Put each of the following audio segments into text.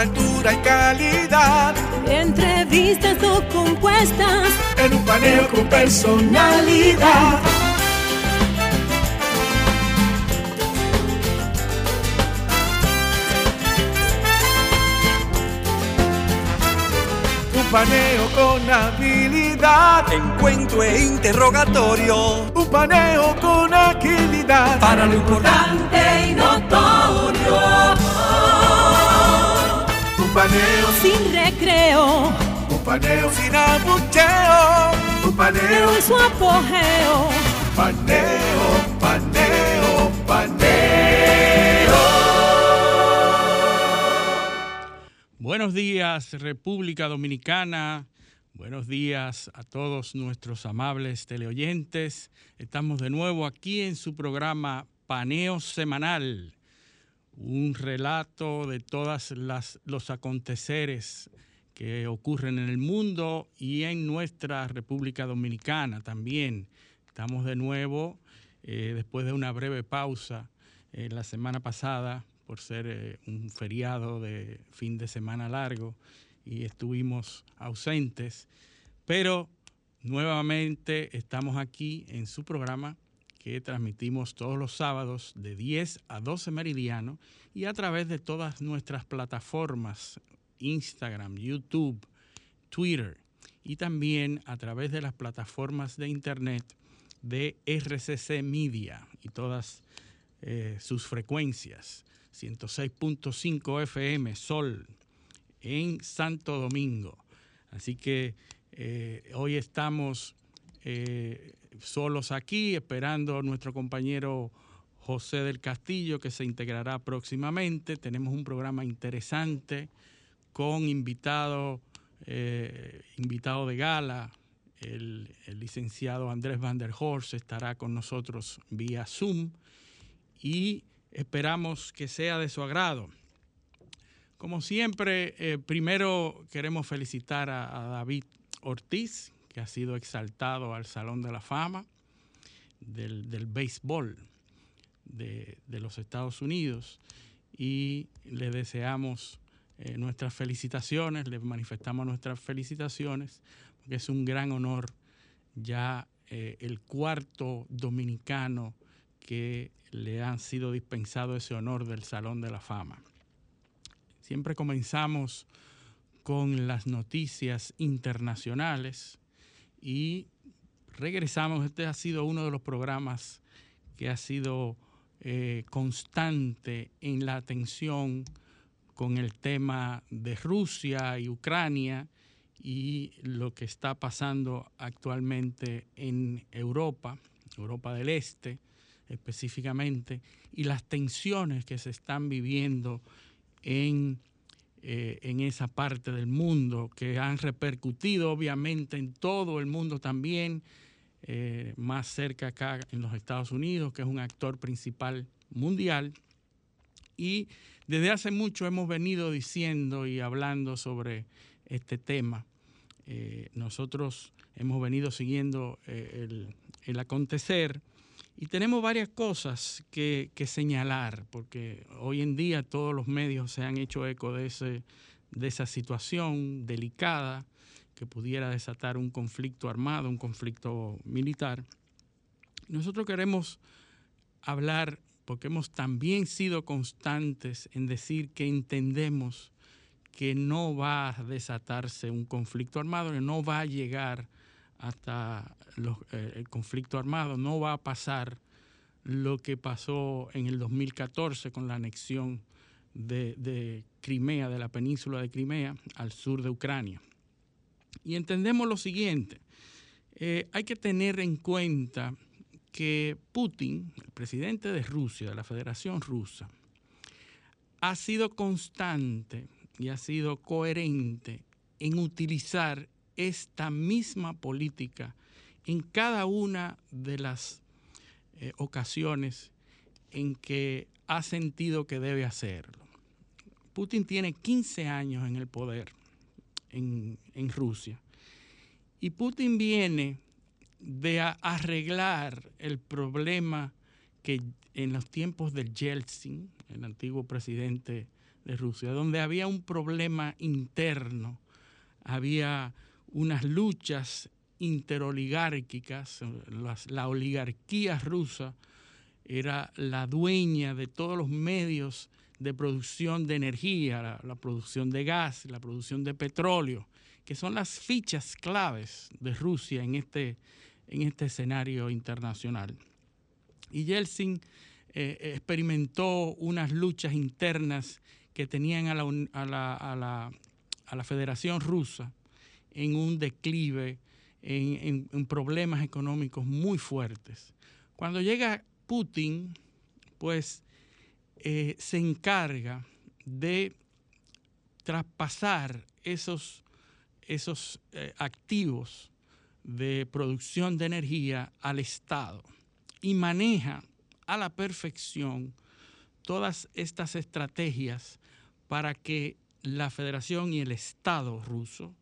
altura y calidad. Entrevistas o compuestas. En un paneo con personalidad. Un paneo con habilidad. Encuentro e interrogatorio. Un paneo con agilidad. Para lo importante y notorio. Un paneo sin recreo. Un paneo sin abucheo. Un paneo en su apogeo. Paneo, paneo, paneo. Buenos días, República Dominicana. Buenos días a todos nuestros amables teleoyentes. Estamos de nuevo aquí en su programa Paneo Semanal, un relato de todos los aconteceres que ocurren en el mundo y en nuestra República Dominicana también. Estamos de nuevo, eh, después de una breve pausa eh, la semana pasada, por ser eh, un feriado de fin de semana largo y estuvimos ausentes, pero nuevamente estamos aquí en su programa que transmitimos todos los sábados de 10 a 12 meridiano y a través de todas nuestras plataformas, Instagram, YouTube, Twitter y también a través de las plataformas de Internet de RCC Media y todas eh, sus frecuencias. 106.5 FM Sol en Santo Domingo. Así que eh, hoy estamos eh, solos aquí esperando a nuestro compañero José del Castillo que se integrará próximamente. Tenemos un programa interesante con invitado, eh, de gala. El, licenciado Andrés Van der Horst estará con nosotros vía Zoom y Esperamos que sea de su agrado. Como siempre, eh, primero queremos felicitar a, David Ortiz, que ha sido exaltado al Salón de la Fama del, del béisbol de, de, los Estados Unidos y le deseamos eh, nuestras felicitaciones, le manifestamos nuestras felicitaciones, porque es un gran honor ya eh, el cuarto dominicano que le han sido dispensado ese honor del Salón de la Fama. Siempre comenzamos con las noticias internacionales y regresamos. Este ha sido uno de los programas que ha sido eh, constante en la atención con el tema de Rusia y Ucrania y lo que está pasando actualmente en Europa, Europa del Este específicamente, y las tensiones que se están viviendo en, eh, en esa parte del mundo, que han repercutido obviamente en todo el mundo también, eh, más cerca acá en los Estados Unidos, que es un actor principal mundial. Y desde hace mucho hemos venido diciendo y hablando sobre este tema. Eh, nosotros hemos venido siguiendo el acontecer y tenemos varias cosas que, señalar, porque hoy en día todos los medios se han hecho eco de, ese, de esa situación delicada que pudiera desatar un conflicto armado, un conflicto militar. Nosotros queremos hablar, porque hemos también sido constantes en decir que entendemos que no va a desatarse un conflicto armado, que no va a llegar hasta eh, el conflicto armado, no va a pasar lo que pasó en el 2014 con la anexión de, de, Crimea, de la península de Crimea, al sur de Ucrania. Y entendemos lo siguiente, eh, hay que tener en cuenta que Putin, el presidente de Rusia, de la Federación Rusa, ha sido constante y ha sido coherente en utilizar esta misma política en cada una de las eh, ocasiones en que ha sentido que debe hacerlo. Putin tiene 15 años en el poder en, en Rusia y Putin viene de arreglar el problema que en los tiempos de Yeltsin, el antiguo presidente de Rusia, donde había un problema interno, había unas luchas interoligárquicas, la oligarquía rusa era la dueña de todos los medios de producción de energía, la, producción de gas, la producción de petróleo, que son las fichas claves de Rusia en este, en este escenario internacional. Y Yeltsin eh, experimentó unas luchas internas que tenían a la, a la, Federación Rusa en un declive, en, problemas económicos muy fuertes. Cuando llega Putin, pues eh, se encarga de traspasar esos, esos eh, activos de producción de energía al Estado y maneja a la perfección todas estas estrategias para que la federación y el Estado ruso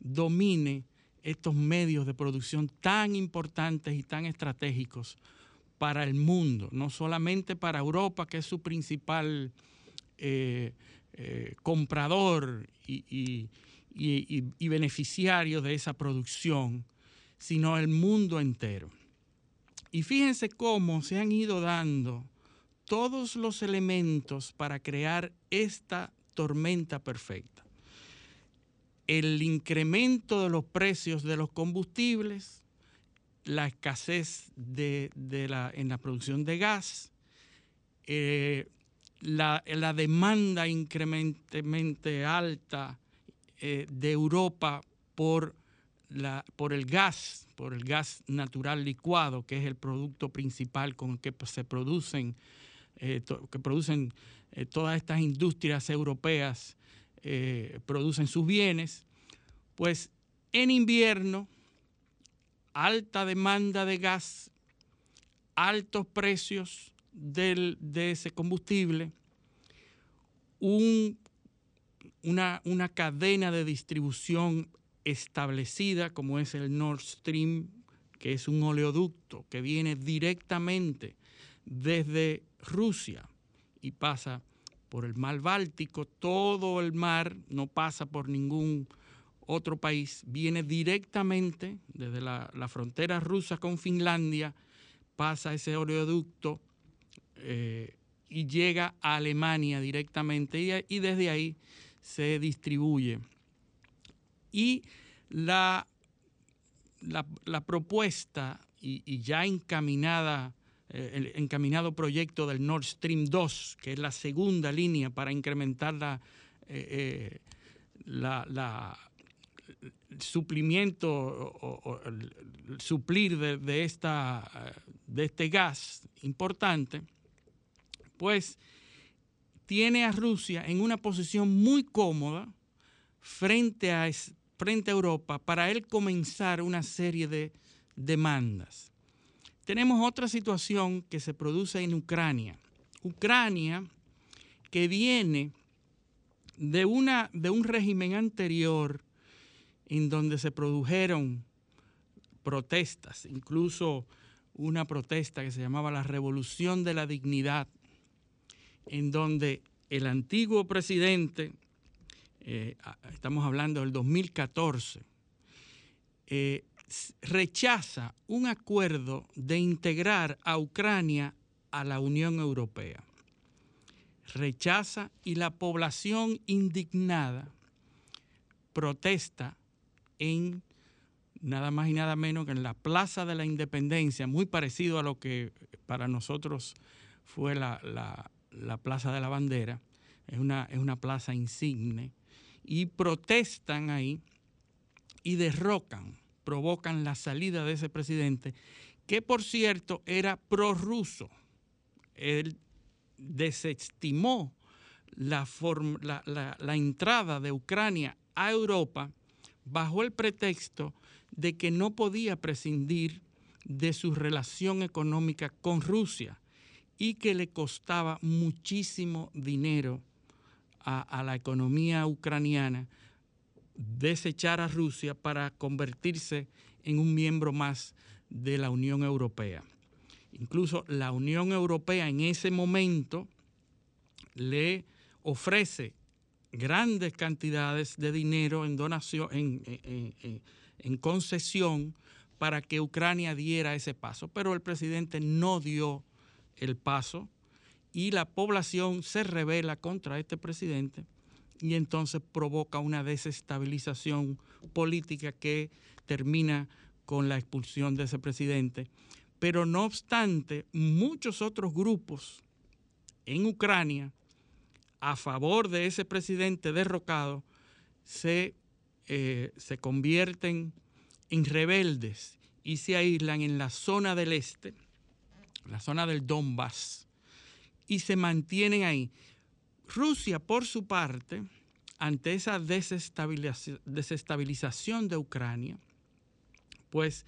domine estos medios de producción tan importantes y tan estratégicos para el mundo, no solamente para Europa, que es su principal eh, eh, comprador y, y beneficiario de esa producción, sino el mundo entero. Y fíjense cómo se han ido dando todos los elementos para crear esta tormenta perfecta. El incremento de los precios de los combustibles, la escasez en la producción de gas, eh, la, demanda incrementemente alta eh, de Europa por, el gas, por el gas natural licuado, que es el producto principal con el que se producen eh, que producen todas estas industrias europeas, eh, producen sus bienes, pues en invierno, alta demanda de gas, altos precios de ese combustible, una, una cadena de distribución establecida como es el Nord Stream, que es un oleoducto que viene directamente desde Rusia y pasa por el mar Báltico, todo el mar no pasa por ningún otro país, viene directamente desde la, frontera rusa con Finlandia, pasa ese oleoducto eh, y llega a Alemania directamente y, desde ahí se distribuye. Y la, la, propuesta y ya encaminada el encaminado proyecto del Nord Stream 2, que es la segunda línea para incrementar la, eh, eh, suplimiento o, suplir de, esta, de este gas importante, pues tiene a Rusia en una posición muy cómoda frente a, frente a Europa para él comenzar una serie de demandas tenemos otra situación que se produce en Ucrania. Ucrania, que viene de, una, de un régimen anterior en donde se produjeron protestas, incluso una protesta que se llamaba la Revolución de la Dignidad, en donde el antiguo presidente, eh, estamos hablando del 2014, eh, rechaza un acuerdo de integrar a Ucrania a la Unión Europea. Rechaza y la población indignada protesta en nada más y nada menos que en la Plaza de la Independencia, muy parecido a lo que para nosotros fue la, Plaza de la Bandera, es una, es una plaza insigne, y protestan ahí y derrocan provocan la salida de ese presidente, que por cierto era prorruso. Él desestimó la, la, entrada de Ucrania a Europa bajo el pretexto de que no podía prescindir de su relación económica con Rusia y que le costaba muchísimo dinero a la economía ucraniana desechar a Rusia para convertirse en un miembro más de la Unión Europea. Incluso la Unión Europea en ese momento le ofrece grandes cantidades de dinero en donación, en, concesión para que Ucrania diera ese paso. Pero el presidente no dio el paso y la población se revela contra este presidente y entonces provoca una desestabilización política que termina con la expulsión de ese presidente. Pero no obstante, muchos otros grupos en Ucrania a favor de ese presidente derrocado se, eh, se convierten en rebeldes y se aíslan en la zona del este, la zona del Donbass, y se mantienen ahí. Rusia, por su parte, ante esa desestabilización de Ucrania, pues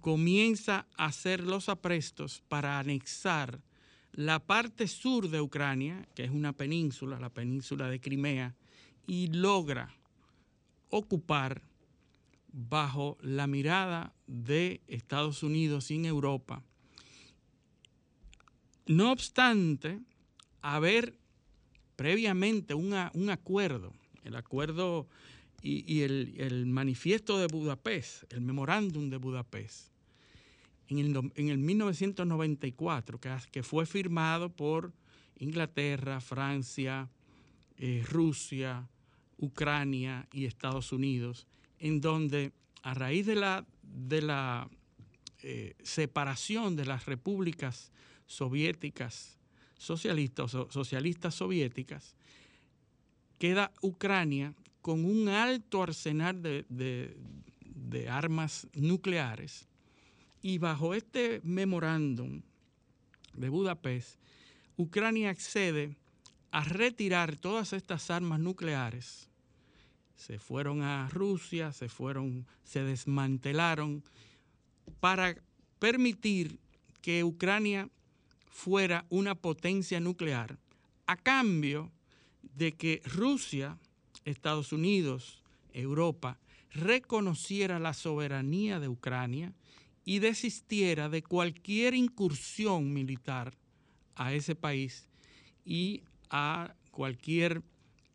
comienza a hacer los aprestos para anexar la parte sur de Ucrania, que es una península, la península de Crimea, y logra ocupar bajo la mirada de Estados Unidos y en Europa. No obstante, haber previamente un acuerdo, el acuerdo y, el, el, manifiesto de Budapest, el memorándum de Budapest, en el, 1994, que, fue firmado por Inglaterra, Francia, eh, Rusia, Ucrania y Estados Unidos, en donde a raíz de la, de la eh, separación de las repúblicas soviéticas, socialistas o socialistas soviéticas, queda Ucrania con un alto arsenal de armas nucleares y bajo este memorándum de Budapest, Ucrania accede a retirar todas estas armas nucleares. Se fueron a Rusia, se fueron, se desmantelaron para permitir que Ucrania fuera una potencia nuclear, a cambio de que Rusia, Estados Unidos, Europa, reconociera la soberanía de Ucrania y desistiera de cualquier incursión militar a ese país y a cualquier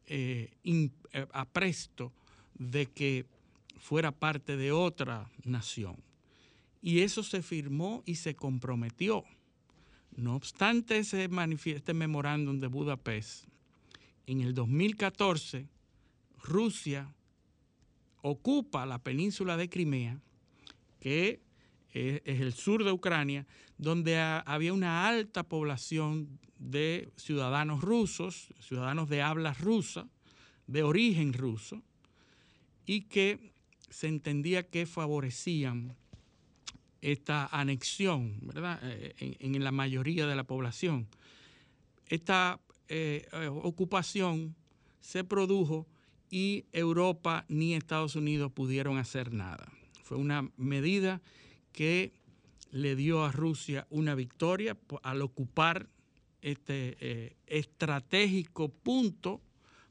eh, eh, apresto de que fuera parte de otra nación. Y eso se firmó y se comprometió. No obstante ese este memorándum de Budapest, en el 2014 Rusia ocupa la península de Crimea, que es, el sur de Ucrania, donde había una alta población de ciudadanos rusos, ciudadanos de habla rusa, de origen ruso, y que se entendía que favorecían esta anexión, ¿verdad?, eh, en, la mayoría de la población. Esta eh, ocupación se produjo y Europa ni Estados Unidos pudieron hacer nada. Fue una medida que le dio a Rusia una victoria al ocupar este eh, estratégico punto,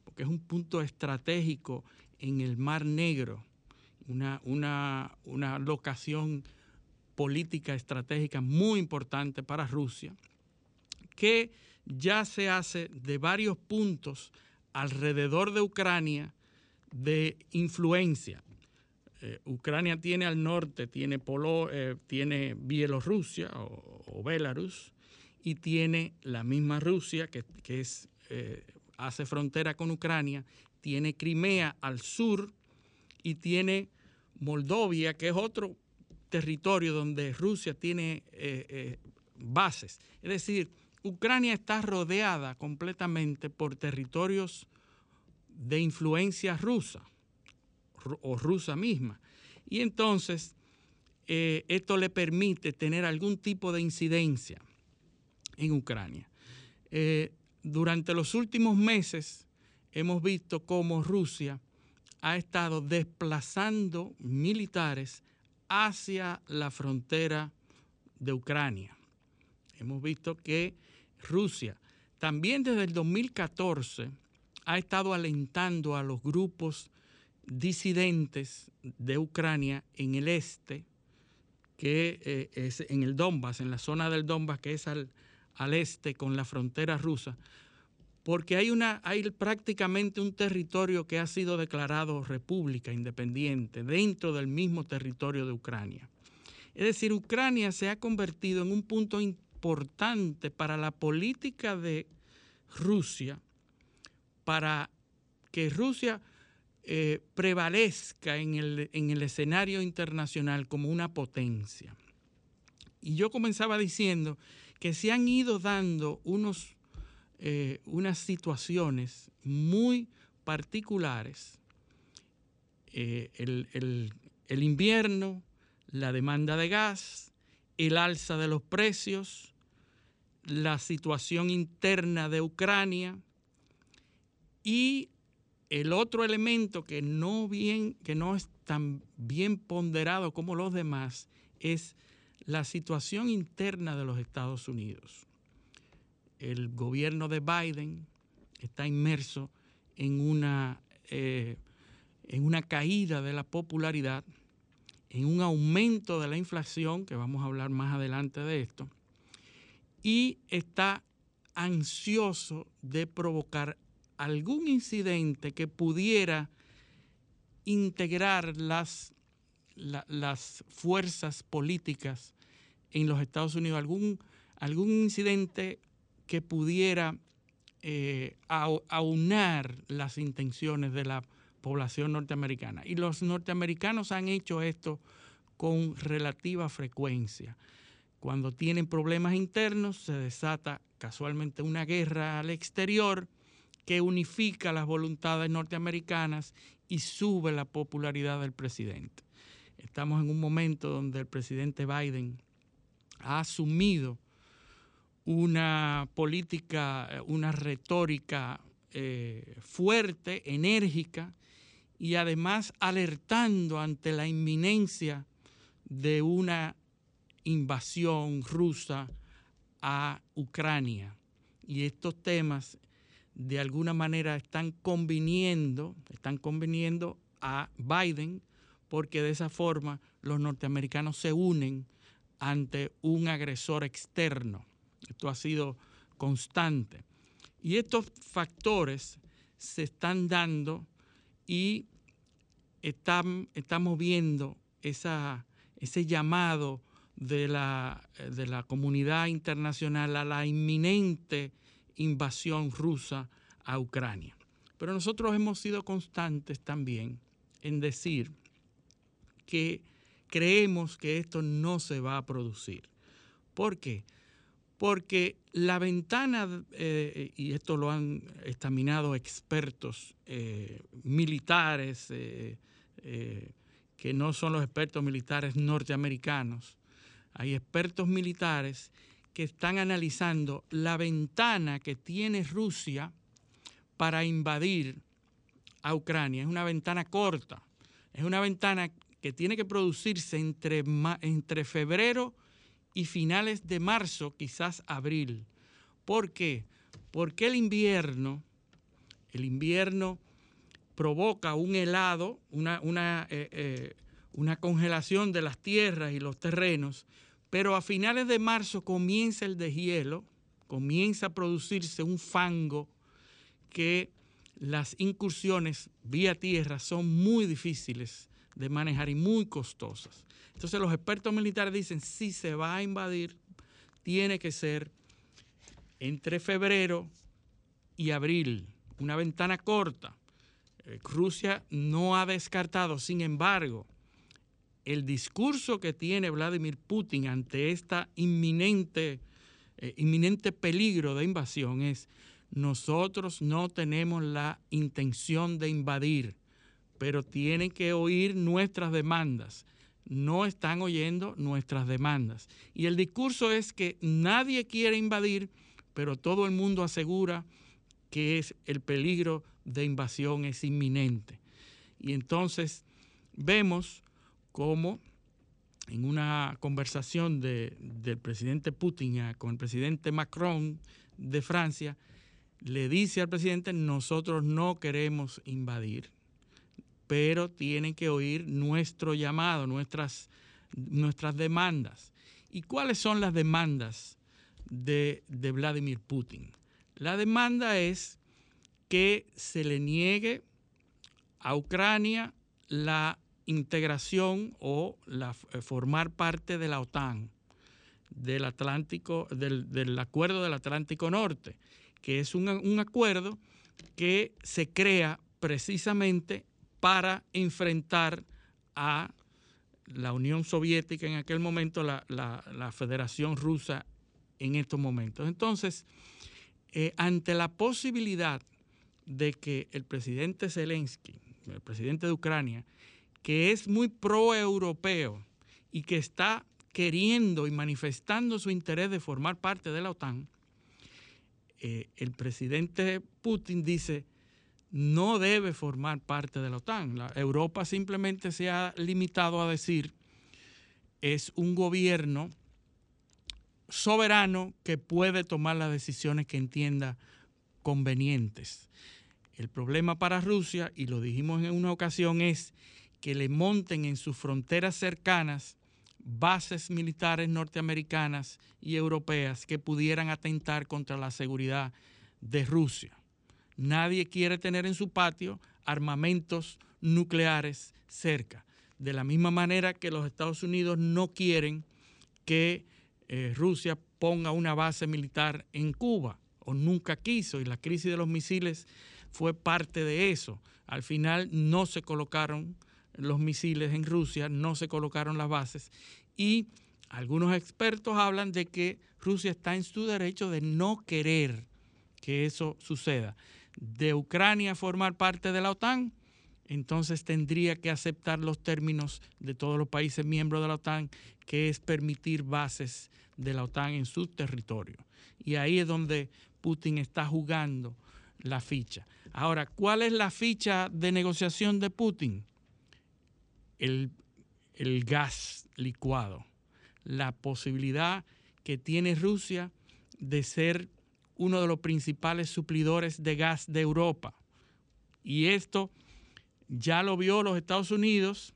porque es un punto estratégico en el Mar Negro, una, una locación política estratégica muy importante para Rusia, que ya se hace de varios puntos alrededor de Ucrania de influencia. Eh, Ucrania tiene al norte, tiene, Polo, eh, tiene Bielorrusia o, Belarus y tiene la misma Rusia que, es, eh, hace frontera con Ucrania, tiene Crimea al sur y tiene Moldovia, que es otro territorio donde Rusia tiene bases. Es decir, Ucrania está rodeada completamente por territorios de influencia rusa o rusa misma. Y entonces eh, esto le permite tener algún tipo de incidencia en Ucrania. Eh, durante los últimos meses hemos visto cómo Rusia ha estado desplazando militares hacia la frontera de Ucrania. Hemos visto que Rusia también desde el 2014 ha estado alentando a los grupos disidentes de Ucrania en el este, que eh, es en el Donbass, en la zona del Donbass, que es al, al este con la frontera rusa, porque hay, una, hay prácticamente un territorio que ha sido declarado república independiente dentro del mismo territorio de Ucrania. Es decir, Ucrania se ha convertido en un punto importante para la política de Rusia, para que Rusia eh, prevalezca en el, en el escenario internacional como una potencia. Y yo comenzaba diciendo que se han ido dando unos eh, unas situaciones muy particulares. Eh, el, invierno, la demanda de gas, el alza de los precios, la situación interna de Ucrania y el otro elemento que no, bien, que no es tan bien ponderado como los demás es la situación interna de los Estados Unidos el gobierno de Biden está inmerso en una, eh, en una caída de la popularidad, en un aumento de la inflación, que vamos a hablar más adelante de esto, y está ansioso de provocar algún incidente que pudiera integrar las, las fuerzas políticas en los Estados Unidos, algún, algún incidente que pudiera eh, aunar las intenciones de la población norteamericana. Y los norteamericanos han hecho esto con relativa frecuencia. Cuando tienen problemas internos, se desata casualmente una guerra al exterior que unifica las voluntades norteamericanas y sube la popularidad del presidente. Estamos en un momento donde el presidente Biden ha asumido una política, una retórica eh, fuerte, enérgica y además alertando ante la inminencia de una invasión rusa a Ucrania. Y estos temas de alguna manera están conviniendo, están conviniendo a Biden porque de esa forma los norteamericanos se unen ante un agresor externo. Esto ha sido constante. Y estos factores se están dando y estamos viendo ese llamado de la, de la comunidad internacional a la inminente invasión rusa a Ucrania. Pero nosotros hemos sido constantes también en decir que creemos que esto no se va a producir. ¿Por qué? Porque la ventana, eh, y esto lo han examinado expertos eh, militares, eh, que no son los expertos militares norteamericanos, hay expertos militares que están analizando la ventana que tiene Rusia para invadir a Ucrania. Es una ventana corta, es una ventana que tiene que producirse entre, entre febrero y finales de marzo, quizás abril. ¿Por qué? Porque el invierno, el invierno provoca un helado, una, una, eh, eh, una congelación de las tierras y los terrenos, pero a finales de marzo comienza el deshielo, comienza a producirse un fango que las incursiones vía tierra son muy difíciles de manejar y muy costosas. Entonces los expertos militares dicen, si se va a invadir, tiene que ser entre febrero y abril, una ventana corta. Eh, Rusia no ha descartado, sin embargo, el discurso que tiene Vladimir Putin ante este inminente, eh, inminente peligro de invasión es, nosotros no tenemos la intención de invadir, pero tienen que oír nuestras demandas no están oyendo nuestras demandas. Y el discurso es que nadie quiere invadir, pero todo el mundo asegura que es el peligro de invasión es inminente. Y entonces vemos cómo en una conversación del presidente Putin con el presidente Macron de Francia, le dice al presidente, nosotros no queremos invadir pero tienen que oír nuestro llamado, nuestras, demandas. ¿Y cuáles son las demandas de, Vladimir Putin? La demanda es que se le niegue a Ucrania la integración o eh, formar parte de la OTAN, del Atlántico, del, acuerdo del Atlántico Norte, que es un, un acuerdo que se crea precisamente para enfrentar a la Unión Soviética en aquel momento, la, Federación Rusa en estos momentos. Entonces, eh, ante la posibilidad de que el presidente Zelensky, el presidente de Ucrania, que es muy pro-europeo y que está queriendo y manifestando su interés de formar parte de la OTAN, eh, el presidente Putin dice, no debe formar parte de la OTAN. Europa simplemente se ha limitado a decir, es un gobierno soberano que puede tomar las decisiones que entienda convenientes. El problema para Rusia, y lo dijimos en una ocasión, es que le monten en sus fronteras cercanas bases militares norteamericanas y europeas que pudieran atentar contra la seguridad de Rusia. Nadie quiere tener en su patio armamentos nucleares cerca. De la misma manera que los Estados Unidos no quieren que eh, Rusia ponga una base militar en Cuba, o nunca quiso, y la crisis de los misiles fue parte de eso. Al final no se colocaron los misiles en Rusia, no se colocaron las bases, y algunos expertos hablan de que Rusia está en su derecho de no querer que eso suceda de Ucrania formar parte de la OTAN, entonces tendría que aceptar los términos de todos los países miembros de la OTAN, que es permitir bases de la OTAN en su territorio. Y ahí es donde Putin está jugando la ficha. Ahora, ¿cuál es la ficha de negociación de Putin? El, gas licuado, la posibilidad que tiene Rusia de ser uno de los principales suplidores de gas de Europa. Y esto ya lo vio los Estados Unidos,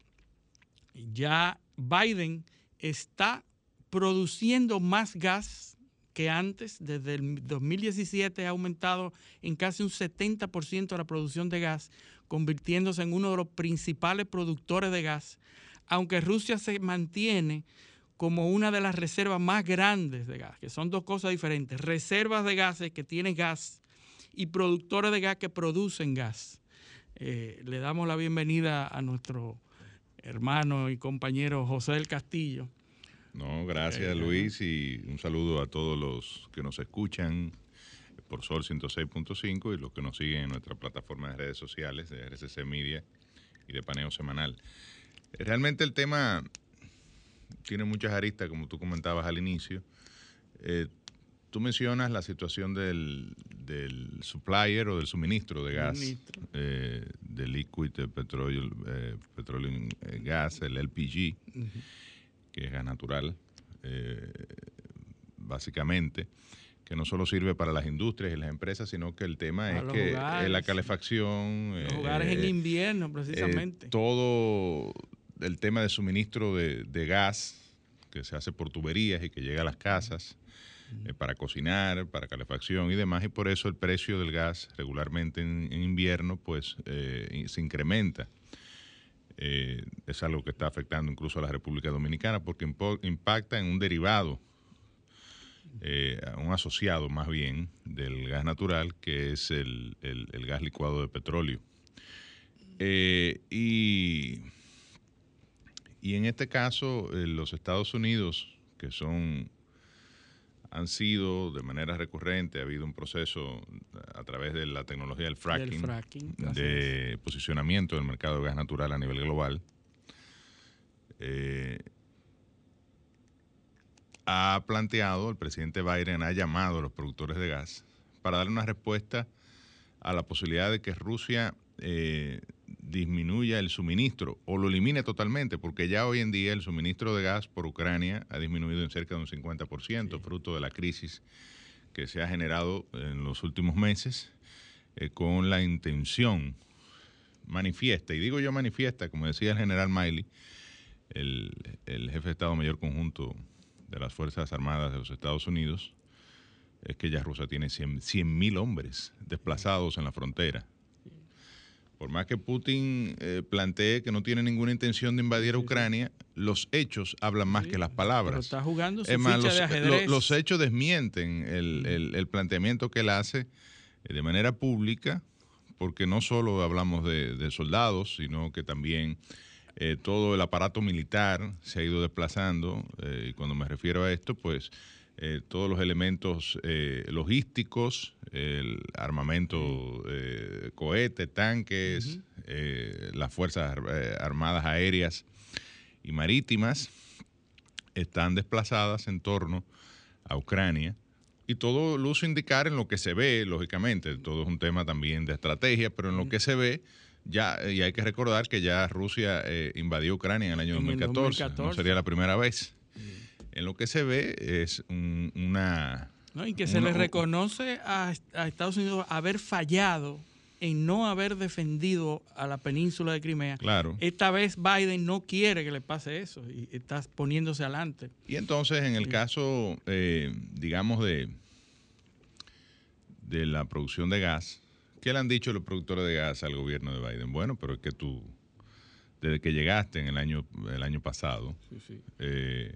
ya Biden está produciendo más gas que antes, desde el 2017 ha aumentado en casi un 70% la producción de gas, convirtiéndose en uno de los principales productores de gas, aunque Rusia se mantiene como una de las reservas más grandes de gas, que son dos cosas diferentes. Reservas de gases que tienen gas y productores de gas que producen gas. Eh, le damos la bienvenida a nuestro hermano y compañero José del Castillo. No, gracias eh, Luis y un saludo a todos los que nos escuchan por Sol 106.5 y los que nos siguen en nuestra plataforma de redes sociales de RCC Media y de Paneo Semanal. Realmente el tema tiene muchas aristas, como tú comentabas al inicio. Eh, tú mencionas la situación del, del, supplier o del suministro de gas, eh, de liquid de petróleo, eh, petróleo gas, el LPG, que es gas natural, básicamente que no solo sirve para las industrias y las empresas, sino que el tema es que la calefacción. Los hogares en invierno, precisamente. todo el tema de suministro de, gas que se hace por tuberías y que llega a las casas eh, para cocinar, para calefacción y demás, y por eso el precio del gas regularmente en, invierno pues eh, se incrementa. Eh, es algo que está afectando incluso a la República Dominicana porque impacta en un derivado, un asociado más bien del gas natural, que es el, el gas licuado de petróleo. y y en este caso, eh, los Estados Unidos, que son han sido de manera recurrente, ha habido un proceso a través de la tecnología del fracking, de posicionamiento del mercado de gas natural a nivel global. Eh, ha planteado, el presidente Biden ha llamado a los productores de gas para dar una respuesta a la posibilidad de que Rusia eh, disminuya el suministro o lo elimine totalmente, porque ya hoy en día el suministro de gas por Ucrania ha disminuido en cerca de un 50%, fruto de la crisis que se ha generado en los últimos meses, eh, con la intención manifiesta, y digo yo manifiesta, como decía el general Miley, el, el jefe de Estado Mayor Conjunto de las Fuerzas Armadas de los Estados Unidos, es que ya Rusia tiene 100 mil hombres desplazados en la frontera. Por más que Putin eh, plantee que no tiene ninguna intención de invadir a Ucrania, los hechos hablan más que las palabras. está jugando su es más, ficha los, de los hechos desmienten el, el- el planteamiento que él hace eh, de manera pública, porque no solo hablamos de, de soldados, sino que también eh, todo el aparato militar se ha ido desplazando. eh, y cuando me refiero a esto, pues eh, todos los elementos eh, logísticos, el armamento, eh, cohetes, tanques, eh, las fuerzas eh, armadas aéreas y marítimas están desplazadas en torno a Ucrania. Y todo luce indicar en lo que se ve, lógicamente, todo es un tema también de estrategia, pero en lo que se ve, ya, y hay que recordar que ya Rusia eh, invadió Ucrania en el año En el 2014, no 2014. sería la primera vez. En lo que se ve es un- una... ¿no? Y que se le reconoce a, a Estados Unidos haber fallado en no haber defendido a la península de Crimea. Claro. Esta vez Biden no quiere que le pase eso y está poniéndose adelante. Y entonces, en el caso, eh, digamos, de, de la producción de gas, ¿qué le han dicho los productores de gas al gobierno de Biden? Bueno, pero es que tú, desde que llegaste en el año, el año pasado, eh,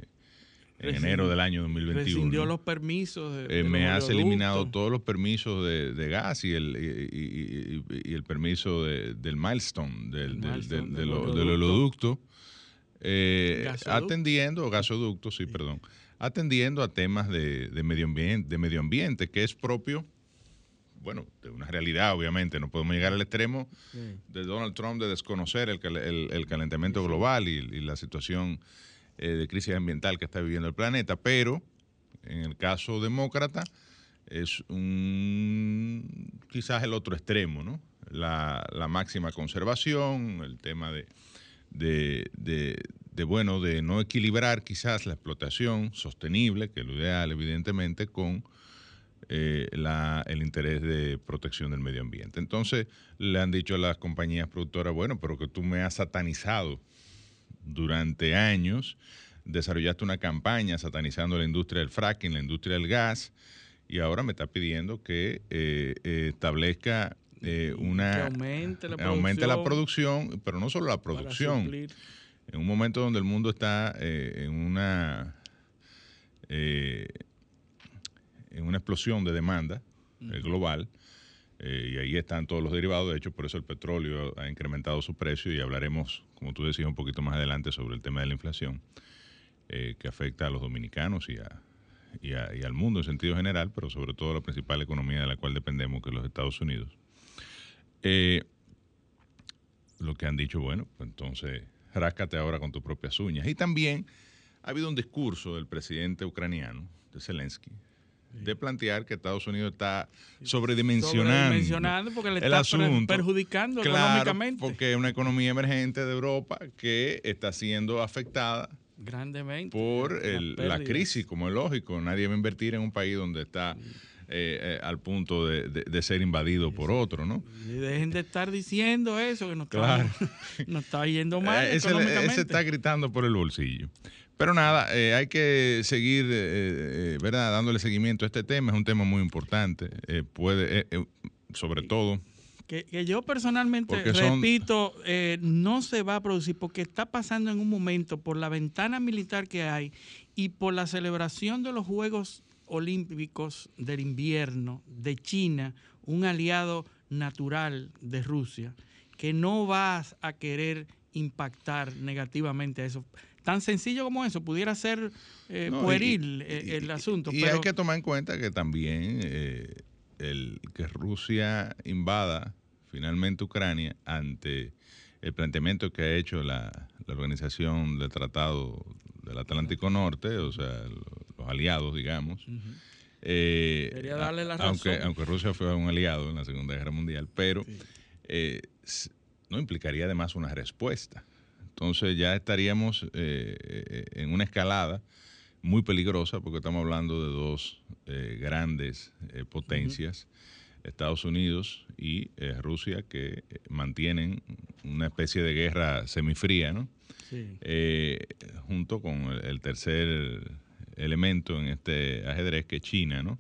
en Rescindió- enero del año Rescindió 2021, los permisos. De, eh, de me has eliminado todos los permisos de, de gas y el, y, y- y- el permiso de- del milestone, del, oleoducto. del oleoducto, eh, Gasoducto. atendiendo, gasoducto, sí, perdón, atendiendo a temas de, de medio ambiente, de medio ambiente, que es propio, bueno, de una realidad, obviamente, no podemos llegar al extremo de Donald Trump de desconocer el, el- el calentamiento global y, y la situación eh, de crisis ambiental que está viviendo el planeta, pero en el caso demócrata es un quizás el otro extremo, ¿no? La, la máxima conservación, el tema de, de, bueno, de no equilibrar quizás la explotación sostenible, que es lo ideal, evidentemente, con eh, la- el interés de protección del medio ambiente. Entonces, le han dicho a las compañías productoras, bueno, pero que tú me has satanizado durante años, desarrollaste una campaña satanizando la industria del fracking, la industria del gas, y ahora me está pidiendo que eh, eh, establezca eh, una... Que aumente la aumente la producción. pero no solo la producción, en un momento donde el mundo está eh, en una eh, en una explosión de demanda global eh, y ahí están todos los derivados de hecho por eso el petróleo ha incrementado su precio y hablaremos como tú decías un poquito más adelante sobre el tema de la inflación eh, que afecta a los dominicanos y a y, al mundo en sentido general, pero sobre todo a la principal economía de la cual dependemos, que es los Estados Unidos. Eh, lo que han dicho, bueno, pues entonces ráscate ahora con tus propias uñas. Y también ha habido un discurso del presidente ucraniano, de Zelensky, de plantear que Estados Unidos está sobredimensionando, Sobredimensionando porque le el está asunto. perjudicando Claro, económicamente. porque es una economía emergente de Europa que está siendo afectada Grandemente. por el- la crisis, como es lógico. Nadie va a invertir en un país donde está eh, eh, al punto de, de- de ser invadido por otro, ¿no? Y dejen de estar diciendo eso, que nos, Claro. está, nos está yendo mal Eh, ese está gritando por el bolsillo. Pero nada, eh, hay que seguir, eh, eh, ¿verdad? Dándole seguimiento a este tema. Es un tema muy importante. Eh, puede, sobre todo, Que, que yo personalmente, son- repito, no se va a producir porque está pasando en un momento por la ventana militar que hay y por la celebración de los Juegos Olímpicos del invierno de China, un aliado natural de Rusia, que no vas a querer impactar negativamente a eso. Tan sencillo como eso, pudiera ser eh, No, pueril y- eh, y- el asunto. Y pero hay que tomar en cuenta que también eh, el que Rusia invada finalmente Ucrania ante el planteamiento que ha hecho la, la Organización del Tratado del Atlántico Norte, o sea, lo- los aliados, digamos. eh, Quería darle la aunque, razón. aunque Rusia fue un aliado en la Segunda Guerra Mundial, pero eh, s- no implicaría además una respuesta. Entonces ya estaríamos eh, eh, en una escalada muy peligrosa porque estamos hablando de dos eh, grandes eh, potencias, Estados Unidos y eh, Rusia, que eh, mantienen una especie de guerra semifría, ¿no? Sí. Eh, junto con el, el tercer elemento en este ajedrez que es China, ¿no?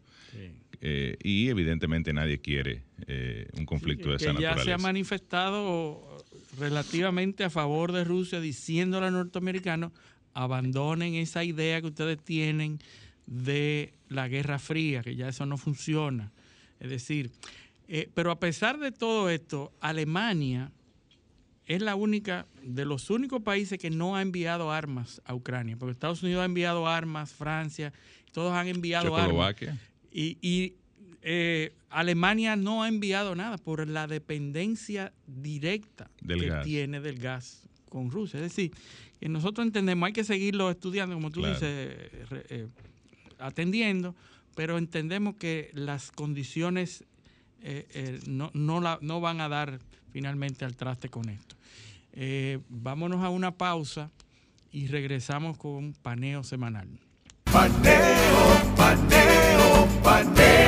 Eh, y evidentemente nadie quiere eh, un conflicto de esa que ya se ha manifestado relativamente a favor de Rusia diciendo a los norteamericanos abandonen esa idea que ustedes tienen de la Guerra Fría, que ya eso no funciona. Es decir, eh, pero a pesar de todo esto, Alemania es la única, de los únicos países que no ha enviado armas a Ucrania, porque Estados Unidos ha enviado armas, Francia, todos han enviado armas. Y, y eh, Alemania no ha enviado nada por la dependencia directa que tiene del gas con Rusia. Es decir, que nosotros entendemos, hay que seguirlo estudiando, como tú dices, eh, atendiendo, pero entendemos que las condiciones no, no, no van a dar finalmente al traste con esto. Eh, vámonos a una pausa y regresamos con paneo semanal. Paneo, paneo, paneo.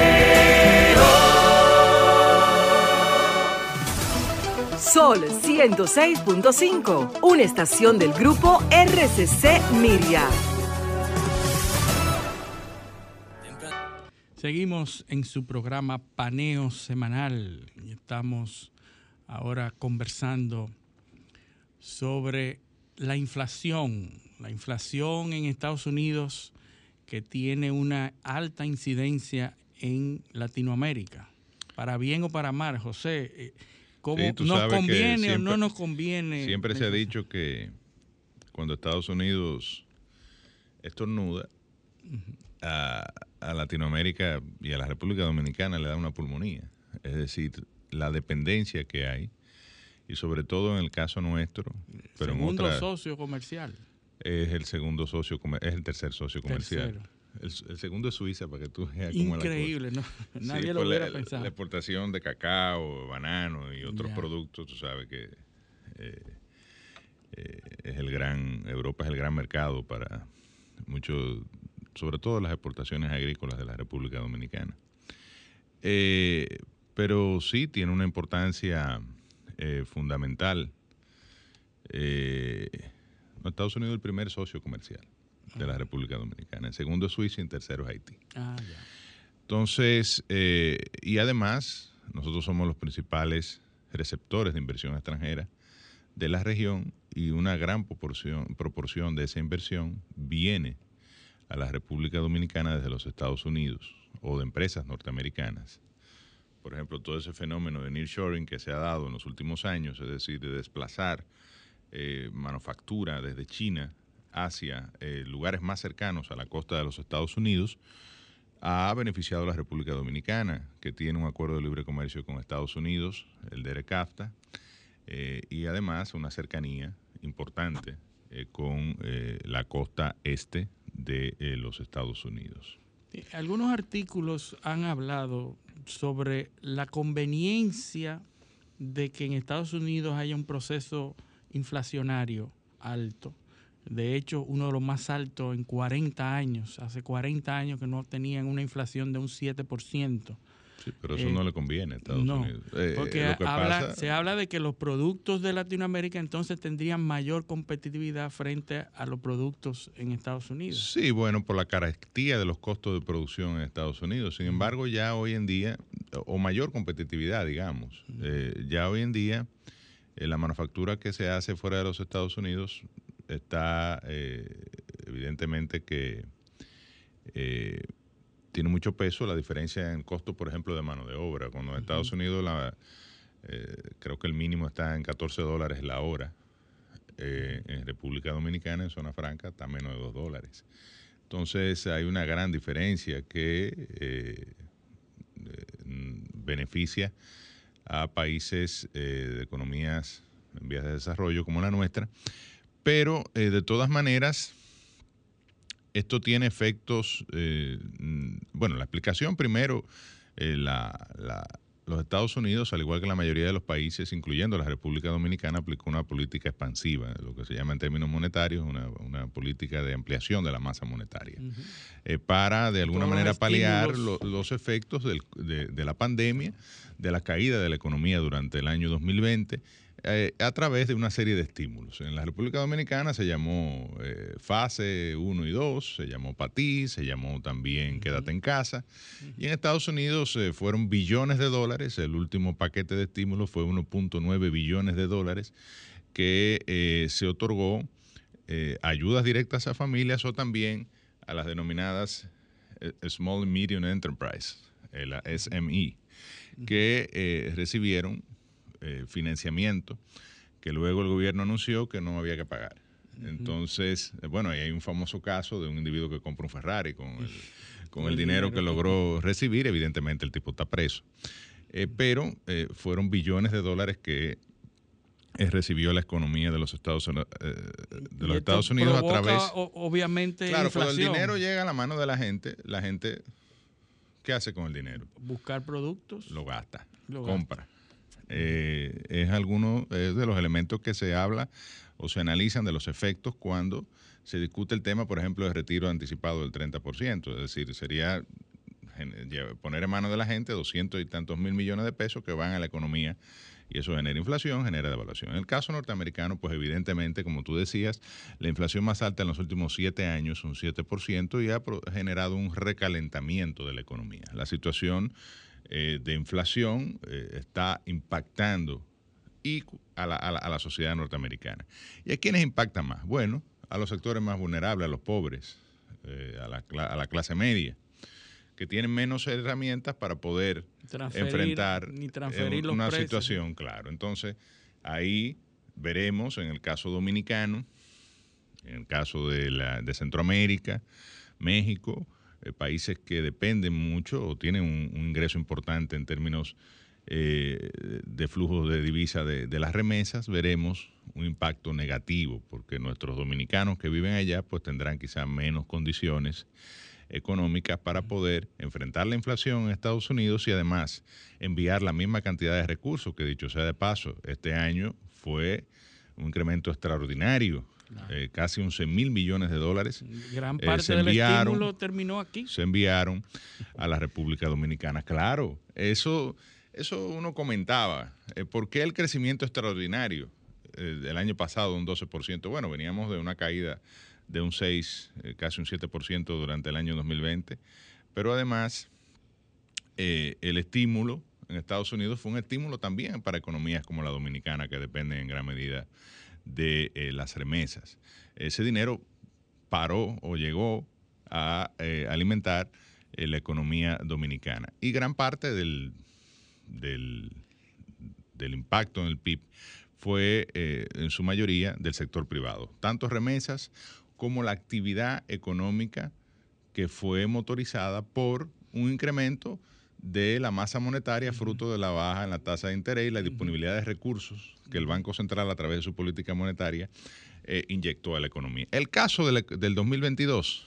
Sol 106.5, una estación del grupo RCC Miria. Seguimos en su programa Paneo Semanal y estamos ahora conversando sobre la inflación, la inflación en Estados Unidos que tiene una alta incidencia en Latinoamérica, para bien o para mal, José. ¿Cómo nos conviene o no nos conviene? Siempre se ha dicho que cuando Estados Unidos estornuda, a, a Latinoamérica y a la República Dominicana le da una pulmonía. Es decir, la dependencia que hay y sobre todo en el caso nuestro. Pero segundo socio comercial. Es el segundo socio, es el tercer socio comercial. El, segundo es Suiza, para que tú veas cómo Increíble, ¿no? Nadie lo hubiera pensado. La exportación de cacao, banano y otros productos, tú sabes que eh, eh, es el gran, Europa es el gran mercado para muchos, sobre todo las exportaciones agrícolas de la República Dominicana. Eh, pero sí tiene una importancia fundamental. Estados Unidos es el primer socio comercial de la República Dominicana. El segundo es Suiza y el tercero es Haití. Ah, Entonces, eh, y además, nosotros somos los principales receptores de inversión extranjera de la región y una gran proporción, proporción de esa inversión viene a la República Dominicana desde los Estados Unidos o de empresas norteamericanas por ejemplo, todo ese fenómeno de nearshoring que se ha dado en los últimos años, es decir, de desplazar eh, manufactura desde China hacia eh, lugares más cercanos a la costa de los Estados Unidos, ha beneficiado a la República Dominicana, que tiene un acuerdo de libre comercio con Estados Unidos, el de ERECAFTA, eh, y además una cercanía importante con la costa este de los Estados Unidos. Algunos artículos han hablado sobre la conveniencia de que en Estados Unidos haya un proceso inflacionario alto. De hecho, uno de los más altos en 40 años. Hace 40 años que no tenían una inflación de un 7%. Sí, pero eso no le conviene a Estados Unidos. Eh, porque se habla de que los productos de Latinoamérica entonces tendrían mayor competitividad frente a los productos en Estados Unidos. Sí, bueno, por la carestía de los costos de producción en Estados Unidos. Sin embargo, ya hoy en día, o mayor competitividad, digamos, eh, ya hoy en día eh, la manufactura que se hace fuera de los Estados Unidos está evidentemente que tiene mucho peso la diferencia en costo, por ejemplo, de mano de obra. Cuando en Estados Unidos la, eh, creo que el mínimo está en 14 dólares la hora. Eh, en República Dominicana, en zona franca, está menos de 2 dólares. Entonces hay una gran diferencia que eh, beneficia a países de economías en vías de desarrollo como la nuestra, pero de todas maneras esto tiene efectos, eh, mm, bueno, la explicación primero, eh, los Estados Unidos, al igual que la mayoría de los países, incluyendo la República Dominicana, aplicó una política expansiva, lo que se llama en términos monetarios una, política de ampliación de la masa monetaria, eh, para de alguna manera paliar los efectos de, la pandemia, de la caída de la economía durante el año 2020 eh, a través de una serie de estímulos. En la República Dominicana se llamó eh, Fase 1 y 2, se llamó PATI, se llamó también Quédate en casa. Y en Estados Unidos eh, fueron billones de dólares, el último paquete de estímulos fue 1.9 billones de dólares que se otorgó ayudas directas a familias o también a las denominadas Small and Medium Enterprise, la SME, que recibieron eh, financiamiento que luego el gobierno anunció que no había que pagar. Entonces, eh, bueno, ahí hay un famoso caso de un individuo que compra un Ferrari con el, con el, dinero, que logró recibir, evidentemente el tipo está preso. Eh, pero fueron billones de dólares que recibió la economía de los Estados, de los Estados Unidos a través... Obviamente, claro, cuando el dinero llega a la mano de la gente, la gente, ¿qué hace con el dinero? Buscar productos. Lo gasta, compra. Eh, es alguno de los elementos que se habla o se analizan de los efectos cuando se discute el tema, por ejemplo, de retiro anticipado del 30%. Es decir, sería poner en manos de la gente 200 y tantos mil millones de pesos que van a la economía y eso genera inflación, genera devaluación. En el caso norteamericano, pues evidentemente, como tú decías, la inflación más alta en los últimos siete años, un 7%, y ha generado un recalentamiento de la economía. La situación eh, de inflación eh, está impactando y a, la, sociedad norteamericana. ¿Y a quiénes impacta más? Bueno, a los sectores más vulnerables, a los pobres, eh, a, la, clase media, que tienen menos herramientas para poder enfrentar una situación, claro. Entonces, ahí veremos en el caso dominicano, en el caso de, la, de Centroamérica, México, eh, países que dependen mucho o tienen un, ingreso importante en términos eh, de flujos de divisa de, las remesas, veremos un impacto negativo, porque nuestros dominicanos que viven allá pues tendrán quizás menos condiciones económicas para poder enfrentar la inflación en Estados Unidos y además enviar la misma cantidad de recursos que dicho sea de paso, este año fue un incremento extraordinario eh, casi 11 mil millones de dólares. Gran eh, parte del estímulo terminó aquí. Se enviaron a la República Dominicana. Claro, eso, eso uno comentaba. Eh, ¿Por qué el crecimiento extraordinario del año pasado, un 12%? Bueno, veníamos de una caída de un 6, casi un 7% durante el año 2020, pero además el estímulo en Estados Unidos fue un estímulo también para economías como la dominicana, que dependen en gran medida de eh, las remesas. Ese dinero paró o llegó a eh, alimentar eh, la economía dominicana. Y gran parte del, del, impacto en el PIB fue en su mayoría del sector privado, tanto remesas como la actividad económica que fue motorizada por un incremento de la masa monetaria fruto de la baja en la tasa de interés y la disponibilidad de recursos que el Banco Central a través de su política monetaria eh, inyectó a la economía. El caso del, 2022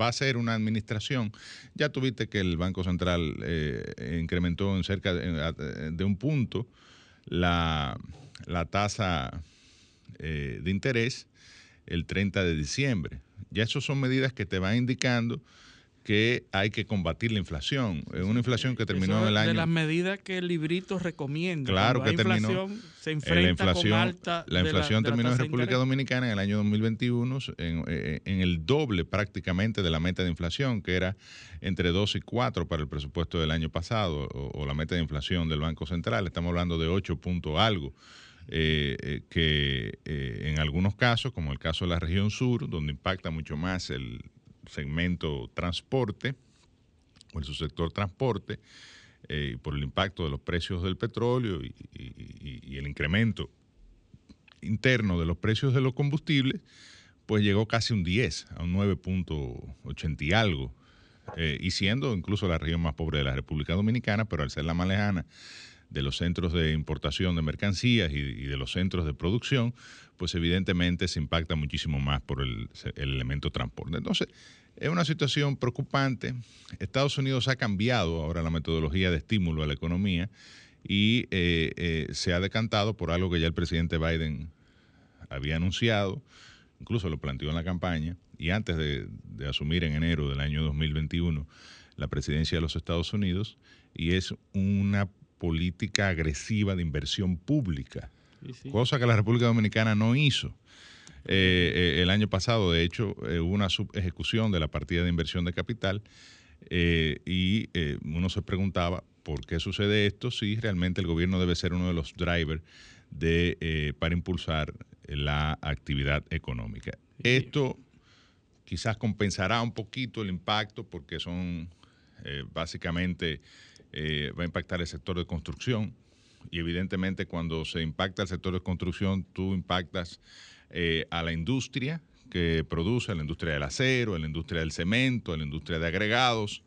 va a ser una administración. Ya tuviste que el Banco Central eh, incrementó en cerca de, un punto la, tasa eh, de interés el 30 de diciembre. Ya esas son medidas que te van indicando que hay que combatir la inflación. Es una inflación que terminó en el año. De las medidas que el librito recomienda. Claro que terminó. Se enfrenta la inflación, con alta la inflación terminó en República Dominicana en el año 2021 eh, en, el doble prácticamente de la meta de inflación, que era entre 2 y 4 para el presupuesto del año pasado, o, la meta de inflación del Banco Central. Estamos hablando de 8 puntos algo. Eh, eh, que en algunos casos, como el caso de la región sur, donde impacta mucho más el, segmento transporte o el subsector transporte eh, por el impacto de los precios del petróleo y, el incremento interno de los precios de los combustibles, pues llegó casi un 10, a un 9.80 y algo, eh, y siendo incluso la región más pobre de la República Dominicana, pero al ser la más lejana de los centros de importación de mercancías y, de los centros de producción, pues evidentemente se impacta muchísimo más por el, el elemento transporte. Entonces, es una situación preocupante. Estados Unidos ha cambiado ahora la metodología de estímulo a la economía y eh, eh, se ha decantado por algo que ya el presidente Biden había anunciado, incluso lo planteó en la campaña, y antes de, asumir en enero del año 2021 la presidencia de los Estados Unidos, y es una política agresiva de inversión pública cosa que la República Dominicana no hizo. El año pasado, de hecho, hubo una subejecución de la partida de inversión de capital y uno se preguntaba por qué sucede esto si realmente el gobierno debe ser uno de los drivers de, para impulsar la actividad económica. Esto quizás compensará un poquito el impacto porque son eh, básicamente eh, va a impactar el sector de construcción y evidentemente cuando se impacta el sector de construcción tú impactas eh, a la industria que produce, a la industria del acero, a la industria del cemento, a la industria de agregados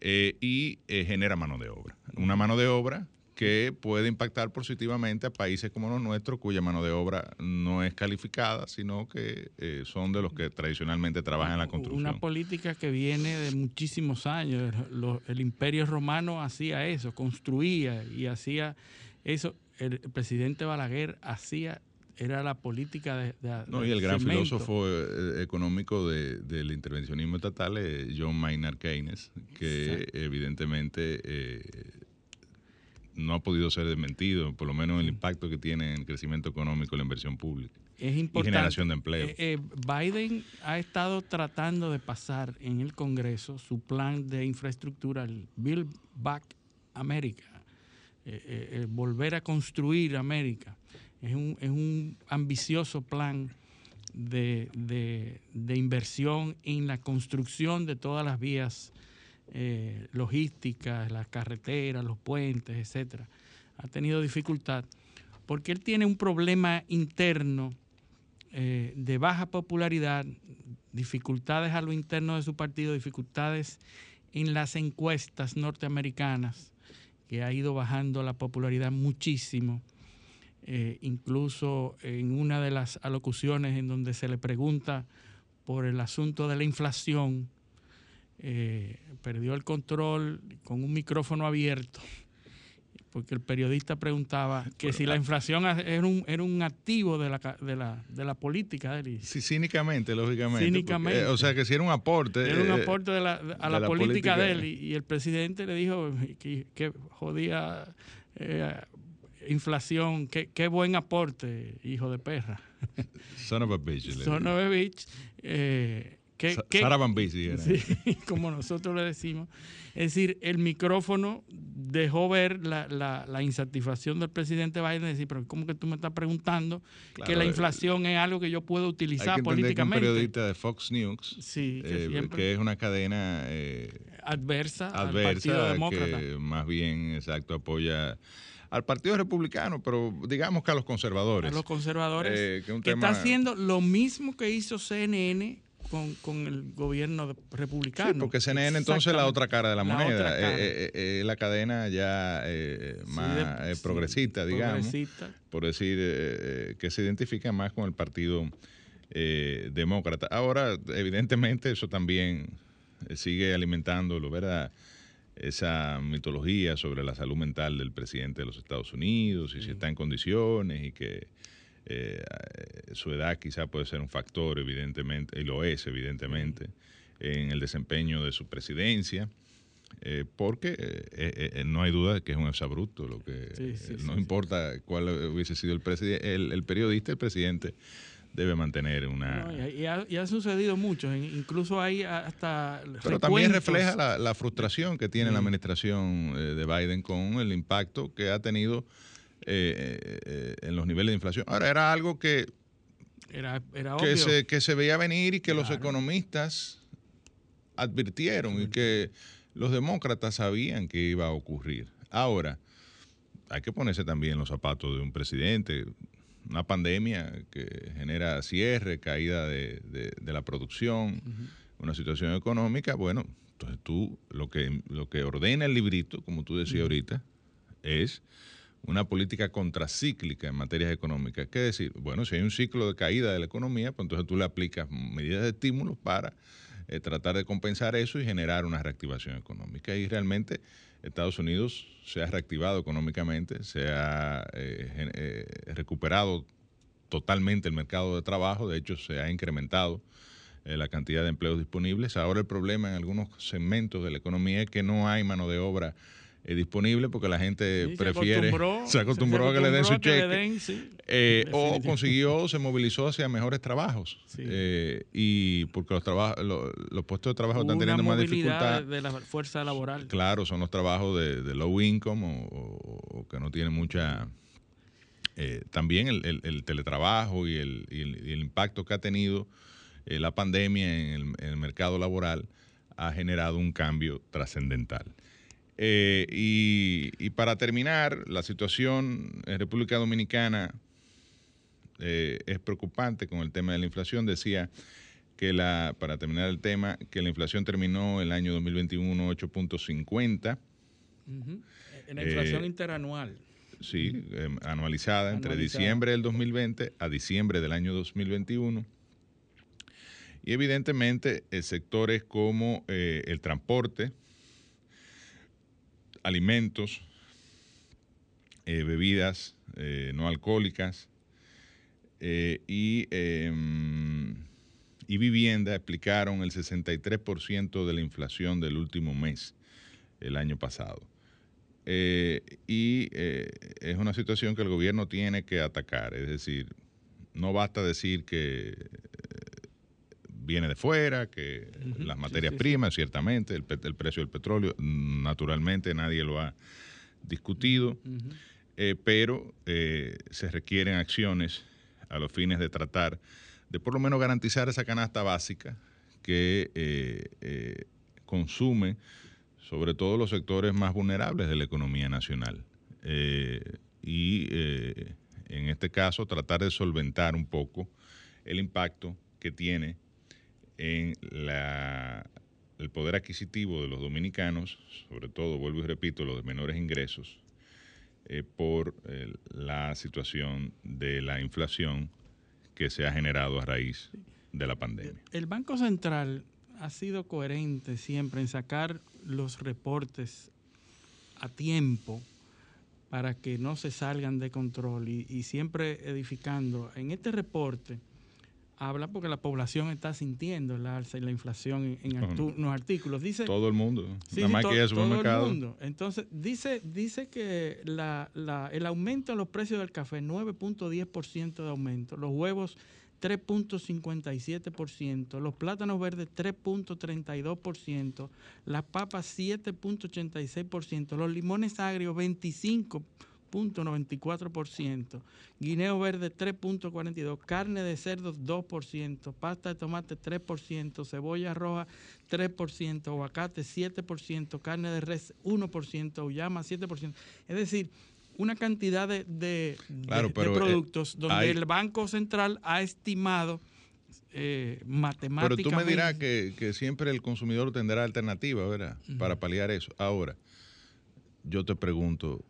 y genera mano de obra. Una mano de obra que puede impactar positivamente a países como los nuestros, cuya mano de obra no es calificada, sino que eh, son de los que tradicionalmente trabajan en la construcción. Una política que viene de muchísimos años. el imperio romano hacía eso, construía y hacía eso. El, presidente Balaguer hacía era la política de, no, y el gran filósofo eh, económico del intervencionismo estatal es John Maynard Keynes, que evidentemente eh, no ha podido ser desmentido, por lo menos el impacto que tiene en el crecimiento económico y la inversión pública. Es importante. Y generación de empleo. Eh, eh, Biden ha estado tratando de pasar en el Congreso su plan de infraestructura, el Build Back America, eh, volver a construir América. Es un, ambicioso plan de, de inversión en la construcción de todas las vías eh, logísticas, las carreteras, los puentes, etcétera, ha tenido dificultad porque él tiene un problema interno eh, de baja popularidad, dificultades a lo interno de su partido, dificultades en las encuestas norteamericanas, que ha ido bajando la popularidad muchísimo. Eh, incluso en una de las alocuciones en donde se le pregunta por el asunto de la inflación, eh, perdió el control con un micrófono abierto, porque el periodista preguntaba que si la inflación era un, era un activo de la, de la, de la política de él. Sí, cínicamente, lógicamente. Eh, o sea, que si era un aporte. Era un aporte de la, a la, política, de él. Y, el presidente le dijo que, jodía inflación, qué, qué buen aporte, hijo de perra. Son of a bitch. Son of a bitch. Sara Bambisi Sí, como nosotros le decimos. Es decir, el micrófono dejó ver la, insatisfacción del presidente Biden, decir, pero ¿cómo que tú me estás preguntando que la eh, inflación es algo que yo puedo utilizar hay que políticamente? Que un periodista de Fox News, sí, que, eh, es una cadena eh, adversa, adversa que más bien, exacto, apoya al Partido Republicano, pero digamos que a los conservadores. A los conservadores. que, está haciendo lo mismo que hizo CNN con, el gobierno republicano. Sí, porque CNN entonces es la otra cara de la, moneda, eh, eh, eh, la cadena ya más progresista, digamos, por decir que se identifica más con el partido demócrata. Ahora, evidentemente, eso también sigue alimentándolo, ¿verdad? Esa mitología sobre la salud mental del presidente de los Estados Unidos y si está en condiciones y que eh, su edad quizá puede ser un factor, evidentemente, y lo es, evidentemente, en el desempeño de su presidencia. Eh, porque eh, no hay duda de que es un exabrupto, lo que no importa cuál hubiese sido el, el, el, periodista, el presidente debe mantener una... y, ha, sucedido mucho, incluso hay hasta... Pero también refleja la, frustración que tiene la administración de Biden con el impacto que ha tenido eh, eh, en los niveles de inflación. Ahora, era algo que, era, que, se, que se veía venir y que los economistas advirtieron y que los demócratas sabían que iba a ocurrir. Ahora, hay que ponerse también los zapatos de un presidente. Una pandemia que genera cierre, caída de, la producción, una situación económica, bueno, entonces tú lo que, lo que ordena el librito, como tú decías ahorita, es una política contracíclica en materias económicas. ¿Qué decir? Bueno, si hay un ciclo de caída de la economía, pues entonces tú le aplicas medidas de estímulo para eh, tratar de compensar eso y generar una reactivación económica. Y realmente Estados Unidos se ha reactivado económicamente, se ha eh, eh, recuperado totalmente el mercado de trabajo, de hecho se ha incrementado la cantidad de empleos disponibles. Ahora el problema en algunos segmentos de la economía es que no hay mano de obra eh, disponible porque la gente Sí, prefiere, se acostumbró, a que le den su cheque. sí. Eh, o consiguió, se movilizó hacia mejores trabajos. Sí. Eh, y porque los, trabajos, los, los puestos de trabajo están teniendo más dificultad. de la fuerza laboral. Claro, son los trabajos de, de low income o, o- o que no tienen mucha... eh, también el, el- el teletrabajo y el, y el- y el impacto que ha tenido la pandemia en el, en el mercado laboral ha generado un cambio trascendental. Eh, y, y para terminar, la situación en República Dominicana eh, es preocupante con el tema de la inflación. Decía que la, para terminar el tema, que la inflación terminó el año 2021 8.50, Ujú. La inflación Eh, interanual. sí, anualizada entre Anualizada. diciembre del 2020 a diciembre del año 2021. Y evidentemente sectores como el transporte, alimentos, eh, bebidas eh, no alcohólicas eh, y, eh, y vivienda explicaron el 63% de la inflación del último mes, el año pasado. Y es una situación que el gobierno tiene que atacar, es decir, no basta decir que viene de fuera, que las materias sí, sí. primas, ciertamente, el, precio del petróleo, naturalmente nadie lo ha discutido, eh, pero eh, se requieren acciones a los fines de tratar de por lo menos garantizar esa canasta básica que eh, consume sobre todo los sectores más vulnerables de la economía nacional. Y en este caso tratar de solventar un poco el impacto que tiene en la- el poder adquisitivo de los dominicanos, sobre todo, vuelvo y repito, los de menores ingresos, eh, por eh, la situación de la inflación que se ha generado a raíz de la pandemia. El Banco Central ha sido coherente siempre en sacar los reportes a tiempo para que no se salgan de control y, y siempre edificando. En este reporte habla porque la población está sintiendo el alza y la inflación en, en los artículos. Dice, Todo el mundo, Sí, nada más to- que ir al todo el supermercado. mundo. Entonces, dice, dice que la- la- el aumento en los precios del café, 9.10% de aumento, los huevos 3.57%, los plátanos verdes 3.32%, las papas 7.86%, los limones agrios 25.94%, guineo verde 3.42%, carne de cerdo 2%, pasta de tomate 3%, cebolla roja 3%, aguacate 7%, carne de res 1%, uyama 7%. Es decir, una cantidad de, de- de- Claro, de pero, eh, productos donde hay- el Banco Central ha estimado eh, Pero matemáticamente. tú me dirás que, que siempre el consumidor tendrá alternativa, ¿verdad? Para paliar eso. Ahora, yo te pregunto,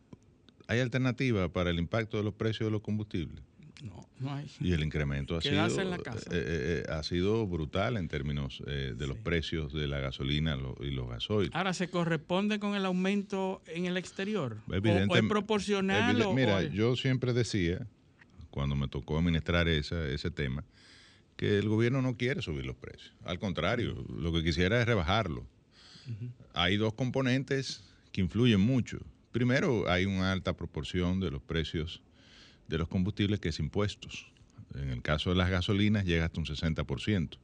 ¿hay alternativa para el impacto de los precios de los combustibles? No, no hay. Y el incremento ha sido, en la casa. eh, eh, eh, ha sido brutal en términos eh, de los precios de la gasolina lo- y los gasoil. Ahora, ¿se corresponde con el aumento en el exterior? ¿O- ¿O, es Evidente- proporcional? Evide- o- Mira, o es- yo siempre decía, cuando me tocó administrar esa, ese tema, que el gobierno no quiere subir los precios. Al contrario, lo que quisiera es rebajarlo. Hay dos componentes que influyen mucho. Primero, hay una alta proporción de los precios de los combustibles que es impuestos. En el caso de las gasolinas llega hasta un 60%.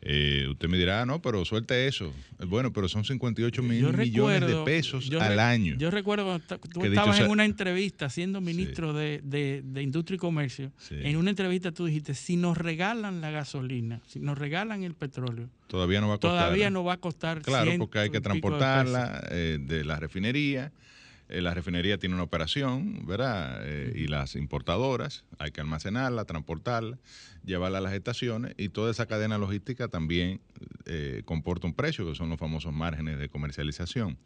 Eh, usted me dirá, "Ah, no, pero suelte eso. Eh, Bueno, pero son 58 mil millones de pesos al año. Yo recuerdo cuando tú dicho estabas en una entrevista siendo ministro de, de- de Industria y Comercio. Sí. En una entrevista tú dijiste, si nos regalan la gasolina, si nos regalan el petróleo, Todavía no va a costar. todavía no va a costar Claro, porque hay que pico de transportarla eh, de la refinería. Eh, la refinería tiene una operación, ¿verdad? Eh, Y las importadoras, hay que almacenarla, transportarla, llevarla a las estaciones y toda esa cadena logística también eh, comporta un precio, que son los famosos márgenes de comercialización.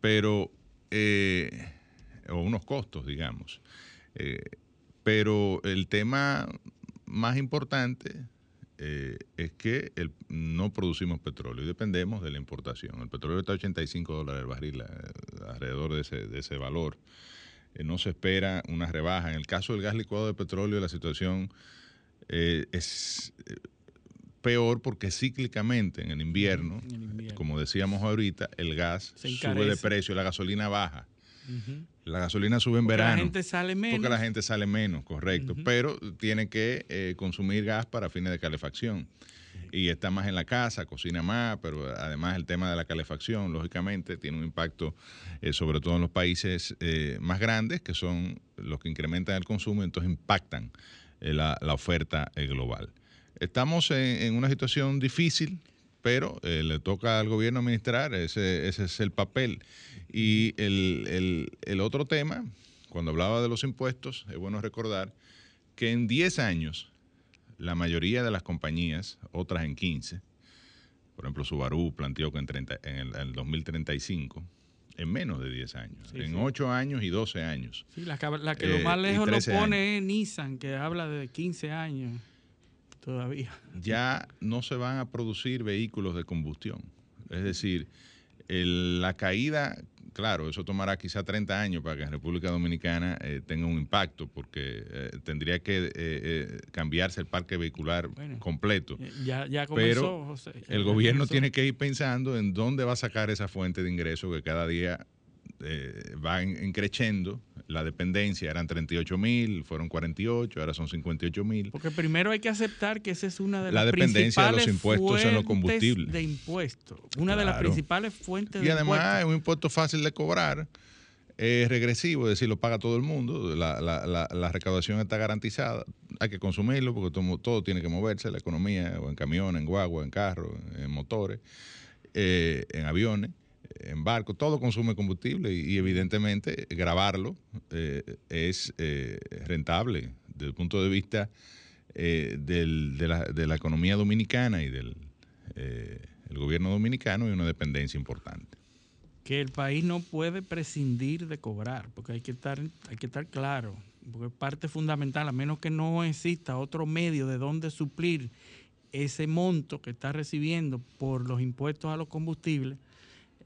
Pero, eh, o unos costos, digamos. Pero el tema más importante eh, es que el- no producimos petróleo y dependemos de la importación. El petróleo está a 85 dólares el barril, eh, alrededor de ese, de ese valor. Eh, no se espera una rebaja. En el caso del gas licuado de petróleo, la situación eh, es, peor porque cíclicamente en el invierno, como decíamos ahorita, el gas sube de precio, la gasolina baja. La gasolina sube en verano. Porque la gente sale menos. Porque la gente sale menos, correcto. Pero tiene que eh, consumir gas para fines de calefacción. Y está más en la casa, cocina más, pero además el tema de la calefacción, lógicamente, tiene un impacto eh, sobre todo en los países eh, más grandes, que son los que incrementan el consumo, entonces impactan la, oferta global. Estamos en, una situación difícil, pero le toca al gobierno administrar, ese, ese es el papel. Y el, otro tema, cuando hablaba de los impuestos, es bueno recordar que en 10 años, la mayoría de las compañías, otras en 15, por ejemplo, Subaru planteó que en, en, el, 2035, en menos de 10 años, en 8 años y 12 años. Sí, la, que lo eh, más lejos lo pone es Nissan, que habla de 15 años todavía. Ya no se van a producir vehículos de combustión. Es decir, la caída claro, eso tomará quizá 30 años para que en República Dominicana eh, tenga un impacto, porque eh, tendría que eh, cambiarse el parque vehicular completo. Ya, ya comenzó, Pero el gobierno tiene que ir pensando en dónde va a sacar esa fuente de ingresos que cada día va creciendo. La dependencia eran 38 mil, fueron 48, ahora son 58 mil. Porque primero hay que aceptar que esa es una de las la dependencia de los impuestos en los combustibles. De impuestos, una de las principales fuentes de Y además es un impuesto fácil de cobrar, es regresivo, es decir, lo paga todo el mundo, la, la, la, recaudación está garantizada, hay que consumirlo porque todo, todo, tiene que moverse, la economía, o en camión, en guagua, en carro, en motores, eh, en aviones en barco, todo consume combustible y, evidentemente grabarlo eh, es eh, rentable desde el punto de vista eh, de, la, economía dominicana y del el gobierno dominicano y una dependencia importante. Que el país no puede prescindir de cobrar, porque hay que estar, hay que estar claro, porque es parte fundamental, a menos que no exista otro medio de donde suplir ese monto que está recibiendo por los impuestos a los combustibles,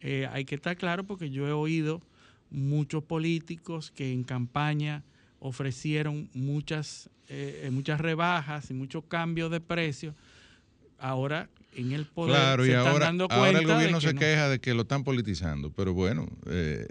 eh, hay que estar claro porque yo he oído muchos políticos que en campaña ofrecieron muchas, eh, muchas rebajas y muchos cambios de precios. Ahora en el poder claro, se y están ahora, dando cuenta ahora el gobierno se queja de que lo están politizando, pero bueno. Eh,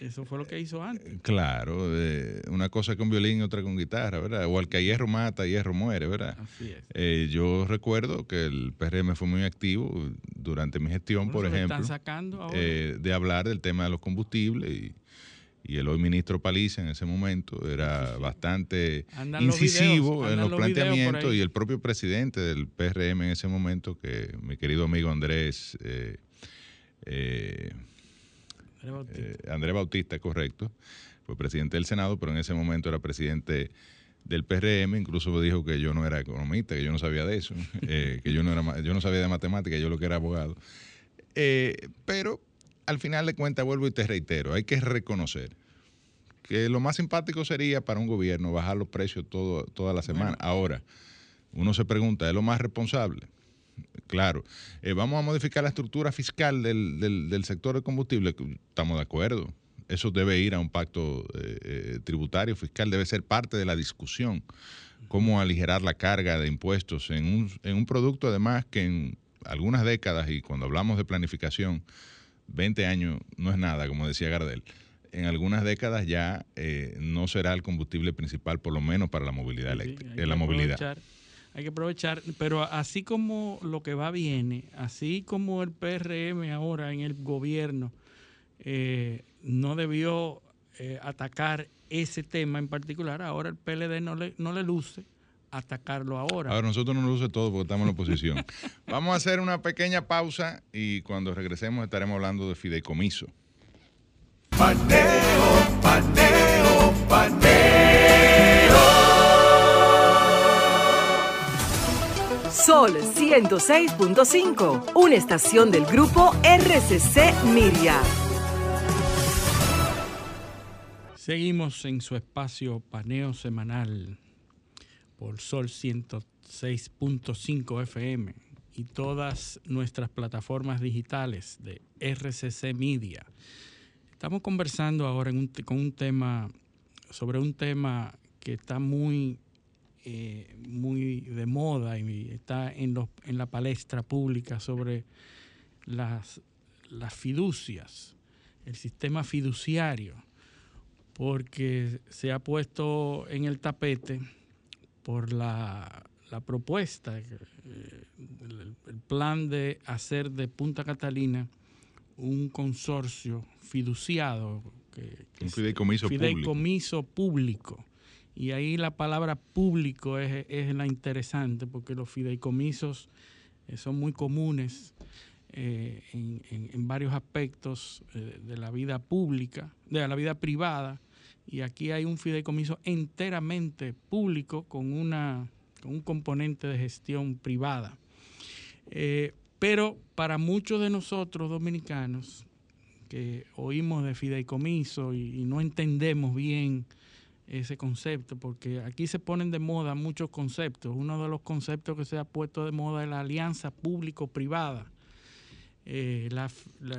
Eso fue lo que hizo antes. Claro, eh, una cosa con violín y otra con guitarra, ¿verdad? O al que hierro mata, hierro muere, ¿verdad? Así es. Eh, yo recuerdo que el PRM fue muy activo durante mi gestión, por ejemplo, están sacando de hablar del tema de los combustibles y y el hoy ministro Paliza en ese momento era bastante incisivo en los, planteamientos y el propio presidente del PRM en ese momento, que mi querido amigo Andrés, eh, eh, eh, Andrés Bautista, correcto, fue presidente del Senado, pero en ese momento era presidente del PRM, incluso dijo que yo no era economista, que yo no sabía de eso, que yo no, era, yo no sabía de matemáticas, yo lo que era abogado. pero al final de cuentas, vuelvo y te reitero, hay que reconocer que lo más simpático sería para un gobierno bajar los precios todo, toda la semana. Ahora, uno se pregunta, ¿es lo más responsable? Claro, eh, vamos a modificar la estructura fiscal del, del, sector de combustible, estamos de acuerdo. Eso debe ir a un pacto eh, eh, tributario, fiscal, debe ser parte de la discusión. Cómo aligerar la carga de impuestos en un, en un producto, además, que en algunas décadas, y cuando hablamos de planificación, 20 años no es nada, como decía Gardel, en algunas décadas ya eh, no será el combustible principal, por lo menos para la movilidad eléctrica, eh, la movilidad. Hay que aprovechar, pero así como lo que va viene, así como el PRM ahora en el gobierno eh, no debió atacar ese tema en particular, ahora el PLD no le, no le luce atacarlo ahora. Ahora nosotros no lo luce todo porque estamos en la oposición. Vamos a hacer una pequeña pausa y cuando regresemos estaremos hablando de fideicomiso. Paneo, paneo, paneo. Sol 106.5, una estación del grupo RCC Miria. Seguimos en su espacio paneo semanal por Sol 106.5 FM y todas nuestras plataformas digitales de RCC Media. Estamos conversando ahora con un tema, sobre un tema que está muy eh, muy de moda y está en, en la palestra pública sobre las, las fiducias, el sistema fiduciario, porque se ha puesto en el tapete por la, propuesta, eh, el, plan de hacer de Punta Catalina un consorcio fiduciado. Que, un fideicomiso, fideicomiso público. Y ahí la palabra público es, es la interesante porque los fideicomisos eh, son muy comunes eh, en, varios aspectos de la vida pública, de la vida privada, y aquí hay un fideicomiso enteramente público con, una, un componente de gestión privada. Eh, pero para muchos de nosotros dominicanos que oímos de fideicomiso y, no entendemos bien ese concepto, porque aquí se ponen de moda muchos conceptos. Uno de los conceptos que se ha puesto de moda es la alianza público-privada eh,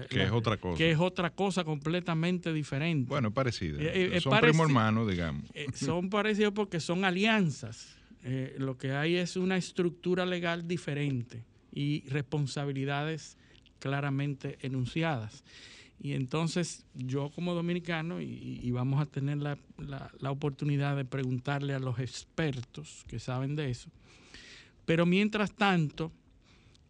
que es otra cosa. Que es otra cosa completamente diferente. Bueno, parecida. Eh, eh, son primo hermanos, digamos. son parecidos porque son alianzas. lo que hay es una estructura legal diferente y responsabilidades claramente enunciadas. Y entonces yo como dominicano, y, vamos a tener la, la, oportunidad de preguntarle a los expertos que saben de eso, pero mientras tanto,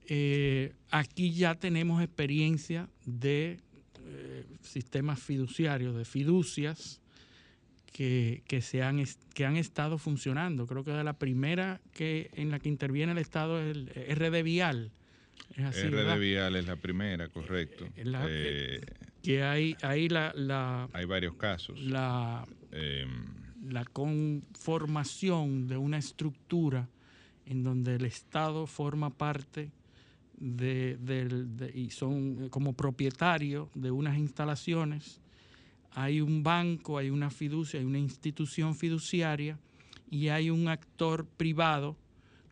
eh, aquí ya tenemos experiencia de eh, sistemas fiduciarios, de fiducias que, se han, que han estado funcionando. Creo que de la primera que en la que interviene el Estado es el RD Vial. Es RD Vial es la primera, correcto. Eh, que hay, hay, la, hay varios casos. La, em, la conformación de una estructura en donde el Estado forma parte de, y son como propietarios de unas instalaciones. Hay un banco, hay una fiducia, hay una institución fiduciaria y hay un actor privado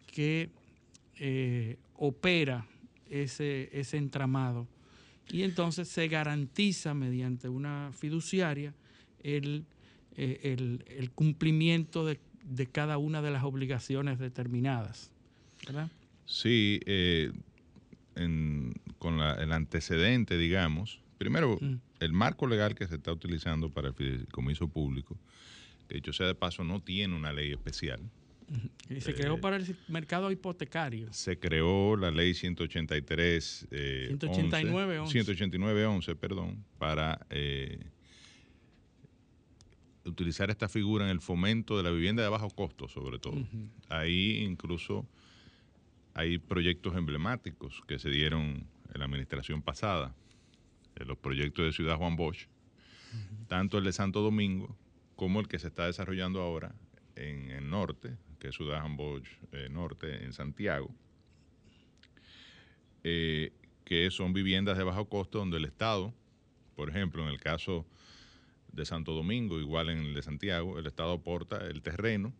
que eh, opera ese, ese entramado. Y entonces se garantiza mediante una fiduciaria el, eh, el, cumplimiento de, de, cada una de las obligaciones determinadas. ¿verdad? Sí, eh, con el antecedente, digamos, primero, mm. el marco legal que se está utilizando para el fideicomiso público, que dicho sea de paso, no tiene una ley especial. Y se creó eh, para el mercado hipotecario. Se creó la ley 183. Eh, 189 11, 189 11, perdón, para eh, utilizar esta figura en el fomento de la vivienda de bajo costo, sobre todo. Ahí incluso hay proyectos emblemáticos que se dieron en la administración pasada, los proyectos de Ciudad Juan Bosch, tanto el de Santo Domingo como el que se está desarrollando ahora en el norte, que es Ciudad Juan Bosch eh, Norte, en Santiago, eh, que son viviendas de bajo costo donde el Estado, por ejemplo, en el caso de Santo Domingo, igual en el de Santiago, el Estado aporta el terreno,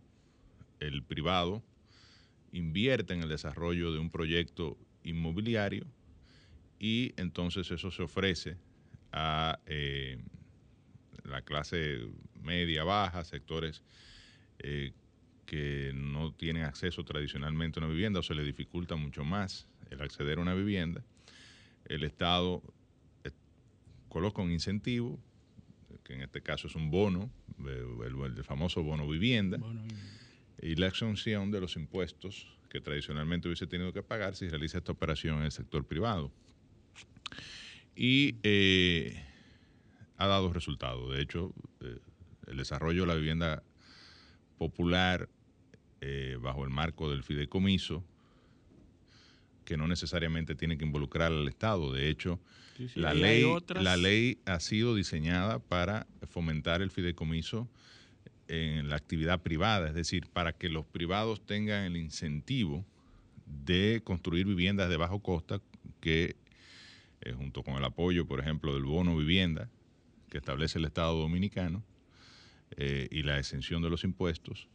el privado invierte en el desarrollo de un proyecto inmobiliario y entonces eso se ofrece a eh, la clase media, baja, sectores eh, que no tienen acceso tradicionalmente a una vivienda o se les dificulta mucho más el acceder a una vivienda. El Estado eh, coloca un incentivo, que en este caso es un bono, el, famoso bono vivienda y la exención de los impuestos que tradicionalmente hubiese tenido que pagar si realiza esta operación en el sector privado. Y eh, ha dado resultados. De hecho, eh, el desarrollo de la vivienda popular eh, bajo el marco del fideicomiso, que no necesariamente tiene que involucrar al Estado. De hecho, la, ley, la ley ha sido diseñada para fomentar el fideicomiso en la actividad privada, es decir, para que los privados tengan el incentivo de construir viviendas de bajo costa que, eh, junto con el apoyo, por ejemplo, del bono vivienda que establece el Estado dominicano eh, y la exención de los impuestos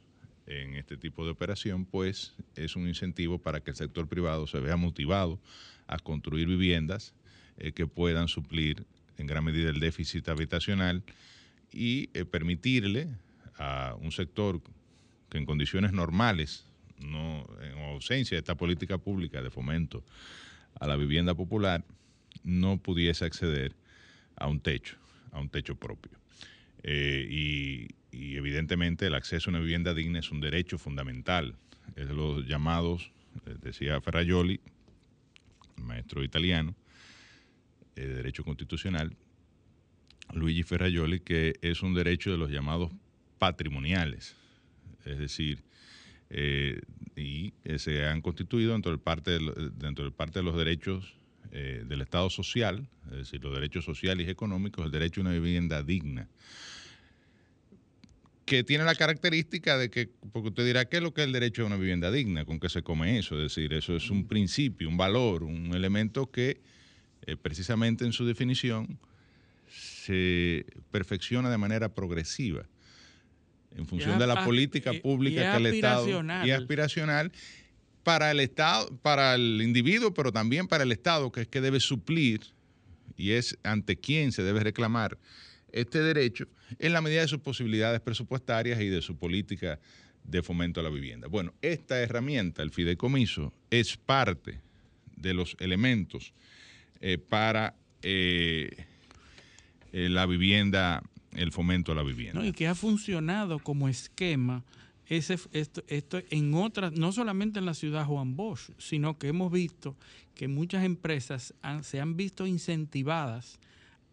en este tipo de operación, pues es un incentivo para que el sector privado se vea motivado a construir viviendas eh, que puedan suplir en gran medida el déficit habitacional y permitirle a un sector que en condiciones normales, no en ausencia de esta política pública de fomento a la vivienda popular, no pudiese acceder a un techo, a un techo propio. Eh, y, evidentemente el acceso a una vivienda digna es un derecho fundamental. Es de los llamados, eh, decía Ferrajoli, maestro italiano eh, de derecho constitucional, Luigi Ferrajoli, que es un derecho de los llamados patrimoniales. Es decir, y se han constituido dentro del parte dentro del parte de los derechos eh, del Estado social, es decir, los derechos sociales y económicos, el derecho a una vivienda digna, que tiene la característica de que, porque usted dirá, ¿qué es lo que es el derecho a una vivienda digna? ¿Con qué se come eso? Es decir, eso es un principio, un valor, un elemento que eh, precisamente en su definición se perfecciona de manera progresiva en función de la política pública que el Estado y aspiracional para el Estado, para el individuo, pero también para el Estado, que es que debe suplir y es ante quién se debe reclamar este derecho en la medida de sus posibilidades presupuestarias y de su política de fomento a la vivienda. Bueno, esta herramienta, el fideicomiso, es parte de los elementos eh, para eh, eh, la vivienda, el fomento a la vivienda. y que ha funcionado como esquema ese, esto, esto en otras, no solamente en la ciudad Juan Bosch, sino que hemos visto que muchas empresas se han visto incentivadas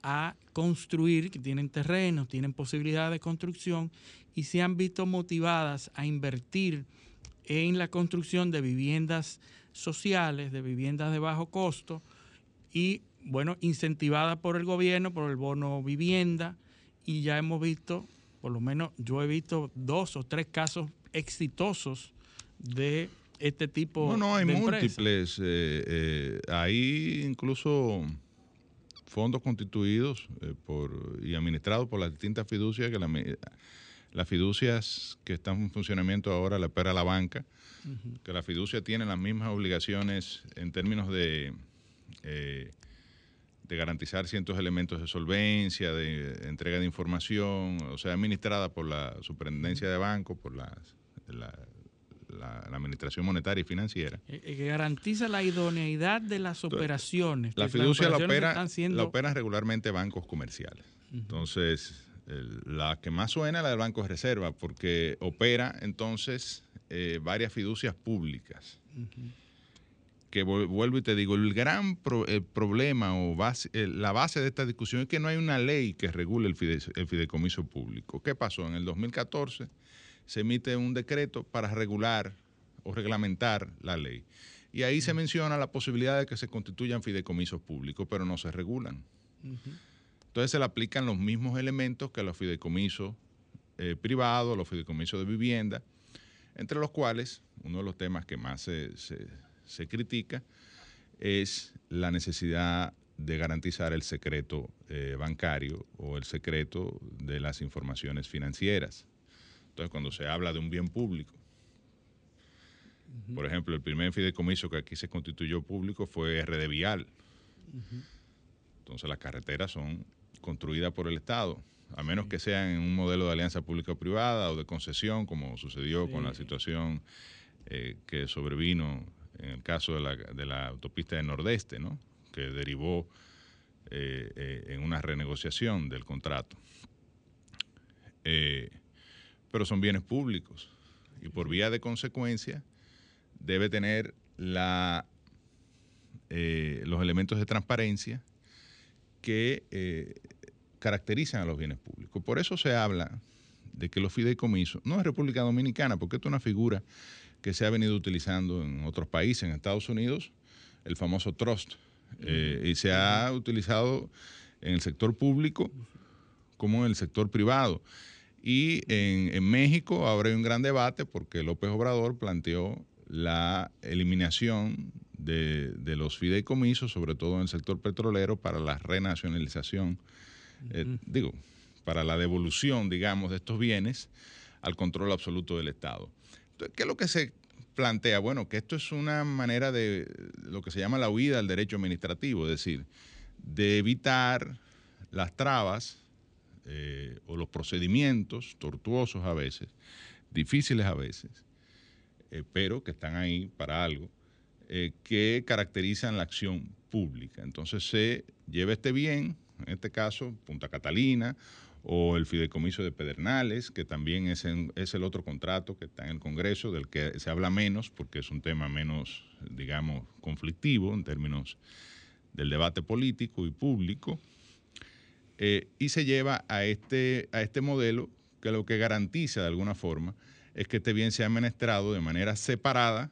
a construir, que tienen terrenos, tienen posibilidades de construcción y se han visto motivadas a invertir en la construcción de viviendas sociales, de viviendas de bajo costo y, bueno, incentivadas por el gobierno, por el bono vivienda y ya hemos visto por lo menos yo he visto dos o tres casos exitosos de este tipo no, no, hay múltiples. Eh, eh, hay incluso fondos constituidos eh, por, y administrados por las distintas fiducias, que las fiducias que están en funcionamiento ahora la espera la banca, que la fiducia tiene las mismas obligaciones en términos de de garantizar ciertos elementos de solvencia, de entrega de información, o sea, administrada por la Superintendencia de Banco, por la, la, Administración Monetaria y Financiera. Eh, eh, que garantiza la idoneidad de las operaciones. La fiducia la, opera, la operan regularmente bancos comerciales. Entonces, la que más suena es la del Banco de Reserva, porque opera entonces eh, varias fiducias públicas que vuelvo y te digo, el gran problema o base, la base de esta discusión es que no hay una ley que regule el, fideicomiso público. ¿Qué pasó? En el 2014 se emite un decreto para regular o reglamentar la ley. Y ahí se menciona la posibilidad de que se constituyan fideicomisos públicos, pero no se regulan. Entonces se le aplican los mismos elementos que a los fideicomisos eh, privados, los fideicomisos de vivienda, entre los cuales uno de los temas que más se se critica es la necesidad de garantizar el secreto eh, bancario o el secreto de las informaciones financieras. Entonces, cuando se habla de un bien público, por ejemplo, el primer fideicomiso que aquí se constituyó público fue RD Vial. Entonces, las carreteras son construidas por el Estado, a menos que sean en un modelo de alianza pública-privada o de concesión, como sucedió con la situación eh, que sobrevino en el caso de la, autopista del Nordeste, ¿no? que derivó eh, eh, en una renegociación del contrato. Eh, pero son bienes públicos y por vía de consecuencia debe tener los elementos de transparencia que caracterizan a los bienes públicos. Por eso se habla de que los fideicomisos, no es República Dominicana, porque esto es una figura que se ha venido utilizando en otros países, en Estados Unidos, el famoso trust, eh, y se ha utilizado en el sector público como en el sector privado. Y en, México ahora hay un gran debate porque López Obrador planteó la eliminación de, los fideicomisos, sobre todo en el sector petrolero, para la renacionalización, eh, digo, para la devolución, digamos, de estos bienes al control absoluto del Estado. ¿Qué es lo que se plantea? Bueno, que esto es una manera de lo que se llama la huida al derecho administrativo, es decir, de evitar las trabas eh, o los procedimientos tortuosos a veces difíciles a veces, pero que están ahí para algo, que caracterizan la acción pública. Entonces se lleva este bien, en este caso Punta Catalina, o el fideicomiso de Pedernales, que también es, el otro contrato que está en el Congreso, del que se habla menos porque es un tema menos, digamos, conflictivo en términos del debate político y público, eh, y se lleva a este, a este modelo que lo que garantiza de alguna forma es que este bien sea administrado de manera separada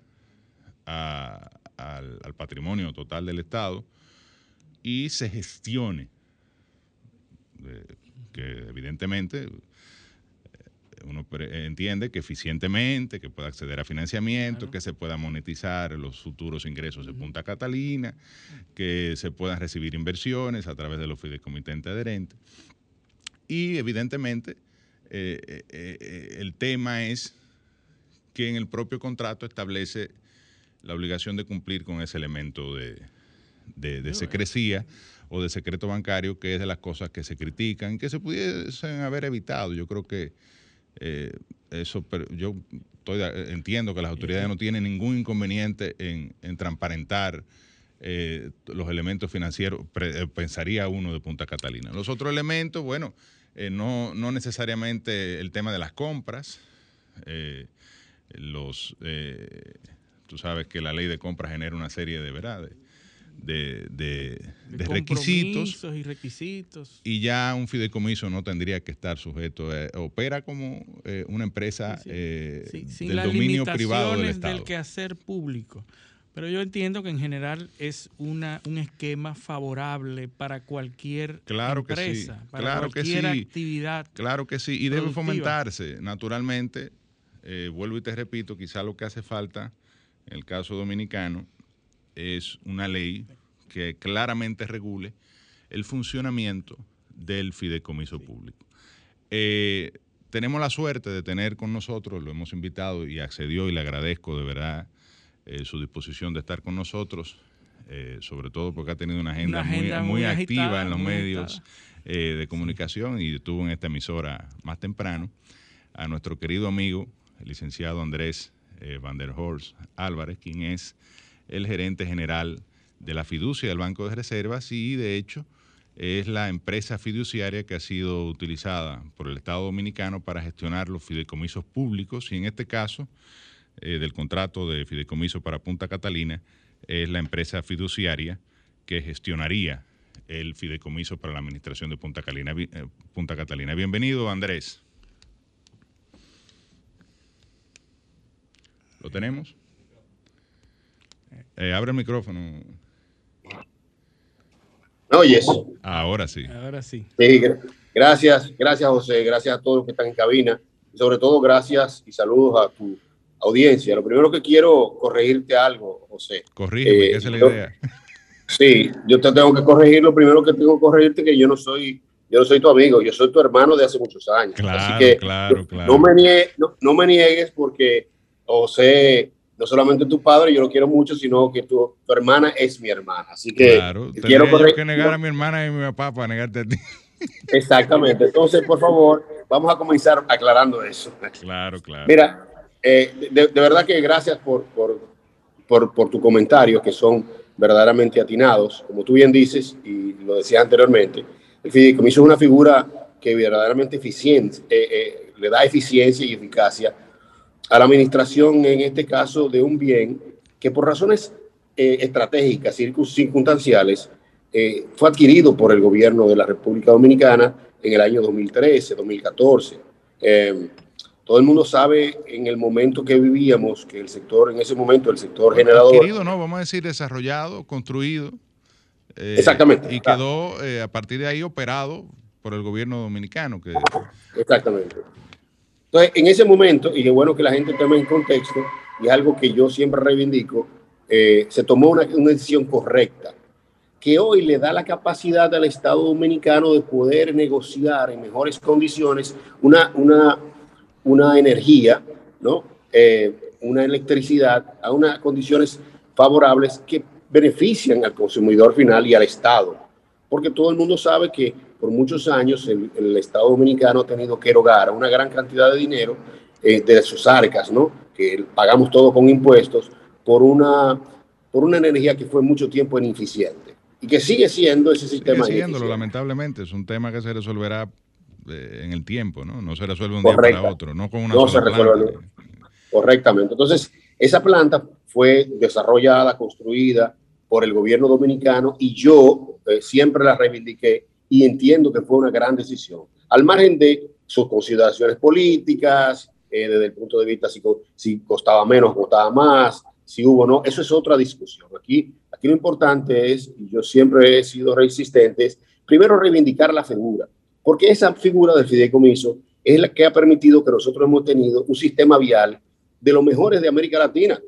al, al patrimonio total del Estado y se gestione que evidentemente eh, uno entiende que eficientemente, que pueda acceder a financiamiento, que se pueda monetizar los futuros ingresos de Punta Catalina, que se puedan recibir inversiones a través de los fideicomitentes adherentes. Y evidentemente eh, eh, el tema es que en el propio contrato establece la obligación de cumplir con ese elemento de, de secrecía o de secreto bancario, que es de las cosas que se critican, que se pudiesen haber evitado. Yo creo que eh, eso, yo entiendo que las autoridades no tienen ningún inconveniente en, transparentar eh, los elementos financieros, eh, pensaría uno de Punta Catalina. Los otros elementos, bueno, no, no, necesariamente el tema de las compras, los, tú sabes que la ley de compras genera una serie de, verdades de, de, requisitos. y requisitos. Y ya un fideicomiso no tendría que estar sujeto, opera como eh, una empresa eh, del dominio privado del Estado. del quehacer público. Pero yo entiendo que en general es una, un esquema favorable para cualquier empresa, para cualquier actividad. Claro que sí, y debe fomentarse. Naturalmente, eh, vuelvo y te repito, quizá lo que hace falta en el caso dominicano es una ley que claramente regule el funcionamiento del fideicomiso público. Eh, tenemos la suerte de tener con nosotros, lo hemos invitado y accedió y le agradezco de verdad eh, su disposición de estar con nosotros, eh, sobre todo porque ha tenido una agenda, muy, activa en los medios de comunicación y estuvo en esta emisora más temprano, a nuestro querido amigo, el licenciado Andrés Van der Horst Álvarez, quien es el gerente general de la fiducia del Banco de Reservas y de hecho es la empresa fiduciaria que ha sido utilizada por el Estado Dominicano para gestionar los fideicomisos públicos y en este caso eh, del contrato de fideicomiso para Punta Catalina es la empresa fiduciaria que gestionaría el fideicomiso para la administración de Punta, eh, Punta Catalina. Bienvenido Andrés. ¿Lo tenemos? Eh, abre el micrófono. ¿Me oyes? Ahora sí. Ahora sí. Gracias, gracias José, gracias a todos los que están en cabina y sobre todo gracias y saludos a tu audiencia. Lo primero que quiero corregirte algo, José. Corrígeme, esa es la idea. Sí, yo te tengo que corregir. Lo primero que tengo que corregirte es que yo no soy yo no soy tu amigo, yo soy tu hermano de hace muchos años. Claro, Así que claro, claro. No, me no, me niegues porque José no solamente tu padre, yo lo quiero mucho, sino que tu, hermana es mi hermana. Así que claro, quiero correr, que negar a mi hermana y a mi papá para negarte a ti. Exactamente. Entonces, por favor, vamos a comenzar aclarando eso. Claro, claro. Mira, eh, de, verdad que gracias por, por, por, por tus comentarios que son verdaderamente atinados. Como tú bien dices, y lo decía anteriormente, el fideicomiso es una figura que verdaderamente eficiente, eh, eh, le da eficiencia y eficacia a la administración, en este caso, de un bien que por razones eh, estratégicas, circunstanciales, eh, fue adquirido por el gobierno de la República Dominicana en el año 2013, 2014. Em, todo el mundo sabe en el momento que vivíamos que el sector, en ese momento, el sector generador. Adquirido, no, vamos a decir desarrollado, construido. Eh, Exactamente. Y quedó a partir de ahí operado por el gobierno dominicano. Que... Exactamente. Entonces, en ese momento, y es bueno que la gente tome en contexto, y es algo que yo siempre reivindico, eh, se tomó una, decisión correcta, que hoy le da la capacidad al Estado dominicano de poder negociar en mejores condiciones una, una, una energía, ¿no? Eh, una electricidad a unas condiciones favorables que benefician al consumidor final y al Estado. Porque todo el mundo sabe que por muchos años el, Estado Dominicano ha tenido que erogar una gran cantidad de dinero eh, de sus arcas, ¿no? que pagamos todo con impuestos, por una, por una energía que fue mucho tiempo ineficiente y que sigue siendo ese sistema. Sigue siéndolo, lamentablemente. Es un tema que se resolverá eh, en el tiempo, ¿no? No se resuelve un día para otro, no con una no se resuelve Correctamente. Entonces, esa planta fue desarrollada, construida por el gobierno dominicano y yo eh, siempre la reivindiqué y entiendo que fue una gran decisión. Al margen de sus consideraciones políticas, eh, desde el punto de vista si, si costaba menos, costaba más, si hubo o no, eso es otra discusión. Aquí, aquí lo importante es, y yo siempre he sido resistente, es primero reivindicar la figura, porque esa figura del fideicomiso es la que ha permitido que nosotros hemos tenido un sistema vial de los mejores de América Latina.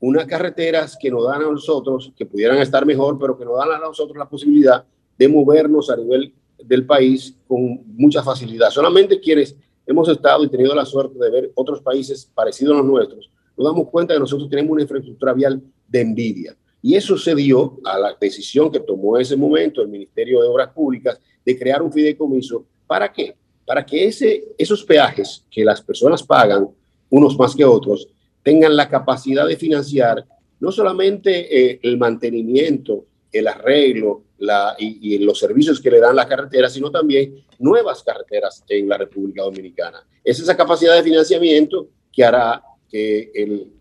Unas carreteras que nos dan a nosotros, que pudieran estar mejor, pero que nos dan a nosotros la posibilidad de movernos a nivel del país con mucha facilidad. Solamente quienes hemos estado y tenido la suerte de ver otros países parecidos a los nuestros, nos damos cuenta que nosotros tenemos una infraestructura vial de envidia. Y eso se dio a la decisión que tomó en ese momento el Ministerio de Obras Públicas de crear un fideicomiso. ¿Para qué? Para que ese, esos peajes que las personas pagan, unos más que otros, tengan la capacidad de financiar no solamente eh, el mantenimiento, el arreglo, y, los servicios que le dan las carreteras, sino también nuevas carreteras en la República Dominicana. Es esa capacidad de financiamiento que hará que, el,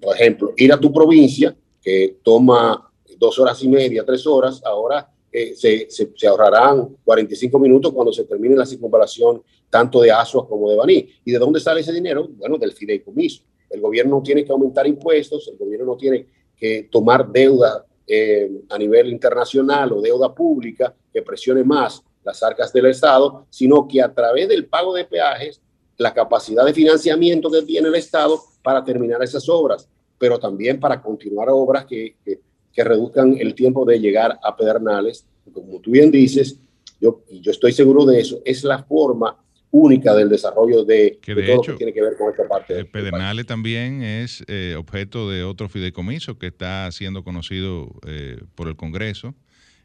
por ejemplo, ir a tu provincia, que toma dos horas y media, tres horas, ahora eh, se, se, ahorrarán 45 minutos cuando se termine la circunvalación tanto de Asua como de Baní. ¿Y de dónde sale ese dinero? Bueno, del fideicomiso. El gobierno no tiene que aumentar impuestos, el gobierno no tiene que tomar deuda eh, a nivel internacional o deuda pública que presione más las arcas del Estado, sino que a través del pago de peajes, la capacidad de financiamiento que tiene el Estado para terminar esas obras, pero también para continuar obras que, que, reduzcan el tiempo de llegar a Pedernales. Como tú bien dices, yo, yo estoy seguro de eso, es la forma única del desarrollo de, que de, hecho, que tiene que ver con esta parte. Pedernales también es eh, objeto de otro fideicomiso que está siendo conocido eh, por el Congreso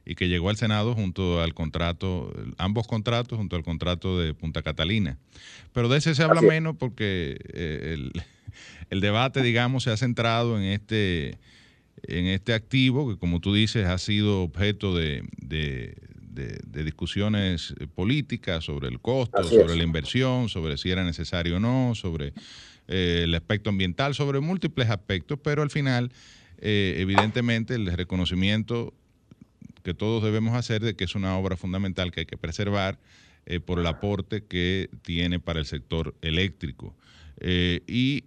y que llegó al Senado junto al contrato, ambos contratos junto al contrato de Punta Catalina. Pero de ese se habla menos porque eh, el, el, debate, digamos, se ha centrado en este, en este activo que, como tú dices, ha sido objeto de, de, discusiones eh, políticas sobre el costo, sobre la inversión, sobre si era necesario o no, sobre eh, el aspecto ambiental, sobre múltiples aspectos, pero al final, eh, evidentemente, el reconocimiento que todos debemos hacer de que es una obra fundamental que hay que preservar por el aporte que tiene para el sector eléctrico. y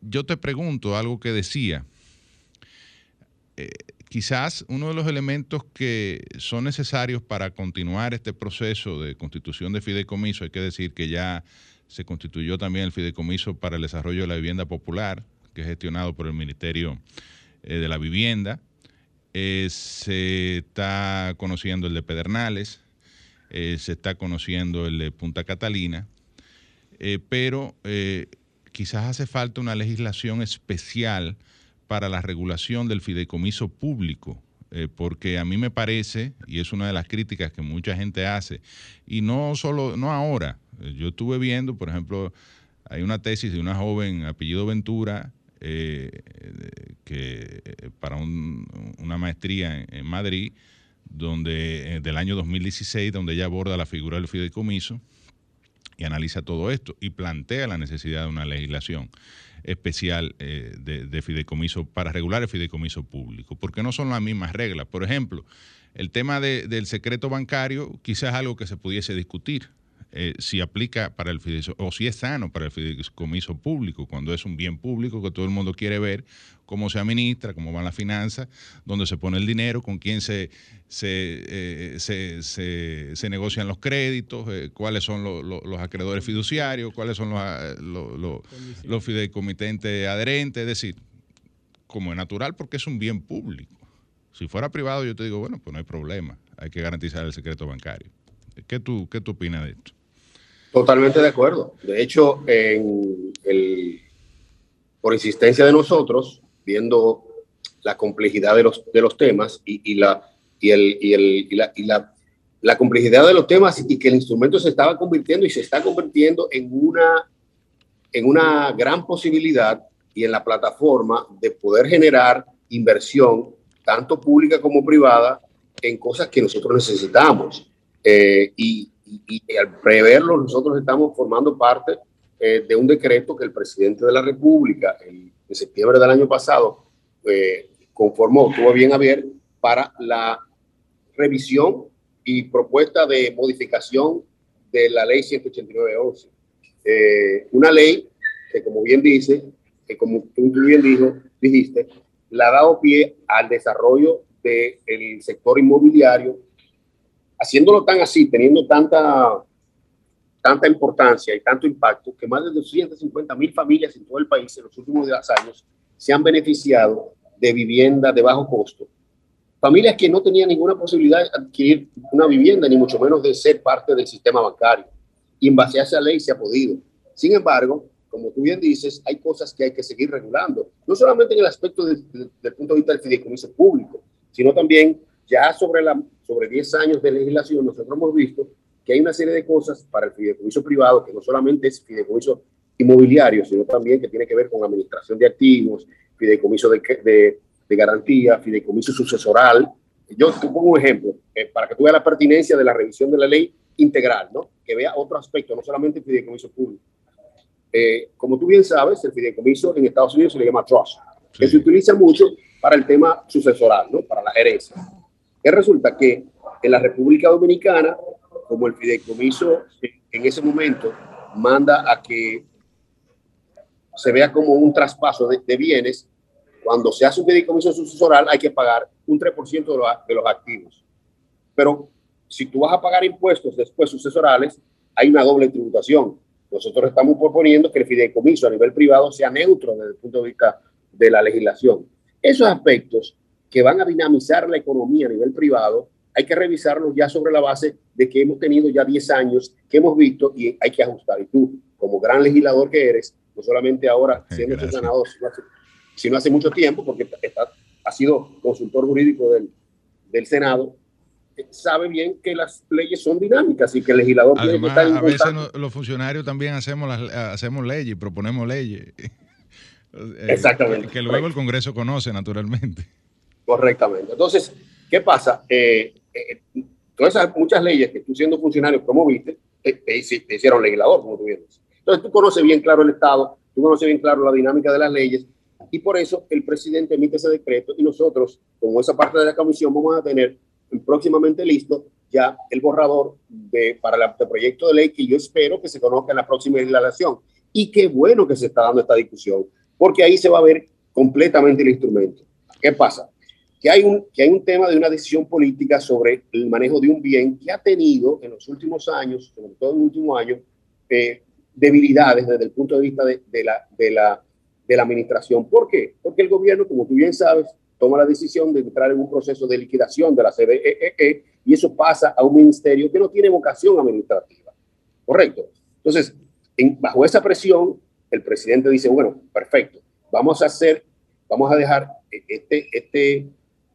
yo te pregunto algo que decía Quizás uno de los elementos que son necesarios para continuar este proceso de constitución de fideicomiso, hay que decir que ya se constituyó también el fideicomiso para el desarrollo de la vivienda popular, que es gestionado por el Ministerio eh, de la Vivienda. Eh, se está conociendo el de Pedernales, eh, se está conociendo el de Punta Catalina, pero quizás hace falta una legislación especial para la regulación del fideicomiso público, eh, porque a mí me parece, y es una de las críticas que mucha gente hace, y no solo, no ahora, eh, yo estuve viendo, por ejemplo, hay una tesis de una joven apellido Ventura, eh, que para una maestría en, Madrid, donde del año 2016, donde ella aborda la figura del fideicomiso analiza todo esto y plantea la necesidad de una legislación especial eh, de, fideicomiso para regular el fideicomiso público, porque no son las mismas reglas. Por ejemplo, el tema del secreto bancario quizás algo que se pudiese discutir. Eh, si aplica para el fideicomiso, o si es sano para el fideicomiso público, cuando es un bien público que todo el mundo quiere ver cómo se administra, cómo van las finanzas, dónde se pone el dinero, con quién se, se, eh, se, negocian los créditos, eh, cuáles son los acreedores fiduciarios, cuáles son los, los fideicomitentes adherentes, es decir, como es natural porque es un bien público. Si fuera privado, yo te digo, bueno, pues no hay problema, hay que garantizar el secreto bancario. ¿Qué tú, qué tú opinas de esto? Totalmente de acuerdo. De hecho, en el, por insistencia de nosotros, viendo la complejidad de los, de los temas y, la, y, el, y, el, y, la, y la, la, complejidad de los temas y que el instrumento se estaba convirtiendo y se está convirtiendo en una en una gran posibilidad y en la plataforma de poder generar inversión, tanto pública como privada, en cosas que nosotros necesitamos. Eh, y, al preverlo, nosotros estamos formando parte eh, de un decreto que el presidente de la República en septiembre del año pasado eh, conformó, tuvo bien a ver, para la revisión y propuesta de modificación de la ley 189.11. Eh, una ley que, como bien dice, que como tú bien dijo, dijiste, la ha dado pie al desarrollo del sector inmobiliario, haciéndolo tan así, teniendo tanta, tanta importancia y tanto impacto, que más de 250 mil familias en todo el país en los últimos años se han beneficiado de vivienda de bajo costo. Familias que no tenían ninguna posibilidad de adquirir una vivienda, ni mucho menos de ser parte del sistema bancario. Y en base a esa ley se ha podido. Sin embargo, como tú bien dices, hay cosas que hay que seguir regulando, no solamente en el aspecto del punto de vista del fideicomiso público, sino también ya sobre, la, sobre 10 años de legislación, nosotros hemos visto que hay una serie de cosas para el fideicomiso privado, que no solamente es fideicomiso inmobiliario, sino también que tiene que ver con administración de activos, fideicomiso de, de, de garantía, fideicomiso sucesoral. Yo te pongo un ejemplo, eh, para que tú veas la pertinencia de la revisión de la ley integral, ¿no? que vea otro aspecto, no solamente el fideicomiso público. Eh, como tú bien sabes, el fideicomiso en Estados Unidos se le llama trust, que se utiliza mucho para el tema sucesoral, ¿no? para la herencia. Que resulta que en la República Dominicana, como el fideicomiso en ese momento manda a que se vea como un traspaso de, bienes, cuando se hace un fideicomiso sucesoral hay que pagar un 3% de, de los activos. Pero si tú vas a pagar impuestos después sucesorales, hay una doble tributación. Nosotros estamos proponiendo que el fideicomiso a nivel privado sea neutro desde el punto de vista de la legislación. Esos aspectos que van a dinamizar la economía a nivel privado, hay que revisarlos ya sobre la base de que hemos tenido ya 10 años, que hemos visto y hay que ajustar. Y tú, como gran legislador que eres, no solamente ahora siendo senador, sino hace, mucho tiempo, porque está, ha sido consultor jurídico del, del Senado, sabe bien que las leyes son dinámicas y que el legislador Además, a veces los funcionarios también hacemos las, hacemos leyes, proponemos leyes. Eh, Exactamente. Que, luego el Congreso conoce, naturalmente. Correctamente. Entonces, ¿qué pasa? Eh, eh, todas esas muchas leyes que tú siendo funcionario promoviste, te, te, hicieron legislador, como tú. Entonces, tú conoces bien claro el Estado, tú conoces bien claro la dinámica de las leyes, y por eso el presidente emite ese decreto y nosotros, como esa parte de la comisión, vamos a tener próximamente listo ya el borrador de, para el proyecto de ley que yo espero que se conozca en la próxima legislación. Y qué bueno que se está dando esta discusión, porque ahí se va a ver completamente el instrumento. ¿Qué pasa? Que hay un, que hay un tema de una decisión política sobre el manejo de un bien que ha tenido en los últimos años, sobre todo en el último año, eh, debilidades desde el punto de vista de, la, de, la, de la administración. ¿Por qué? Porque el gobierno, como tú bien sabes, toma la decisión de entrar en un proceso de liquidación de la CBEE e, y eso pasa a un ministerio que no tiene vocación administrativa. ¿Correcto? Entonces, bajo esa presión, el presidente dice, bueno, perfecto, vamos a hacer, vamos a dejar este, este,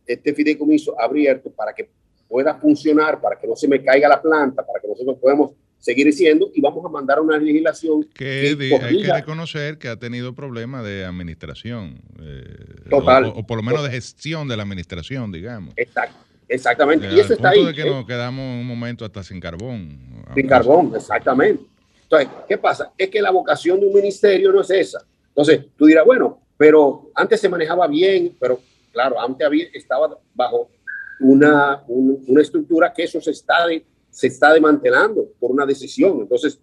este fideicomiso abierto para que pueda funcionar, para que no se me caiga la planta, para que nosotros podamos seguir siendo y vamos a mandar una legislación que, hay que reconocer que ha tenido problemas de administración eh, total. o, por lo menos de gestión de la administración digamos. Exacto exactamente. Y eso está ahí de que nos quedamos un momento hasta sin carbón sin carbón exactamente. Entonces qué pasa es que la vocación de un ministerio no es esa. Entonces tú dirás bueno pero antes se manejaba bien pero claro antes había, estaba bajo una, una estructura que eso se está de, se está desmantelando por una decisión. Entonces,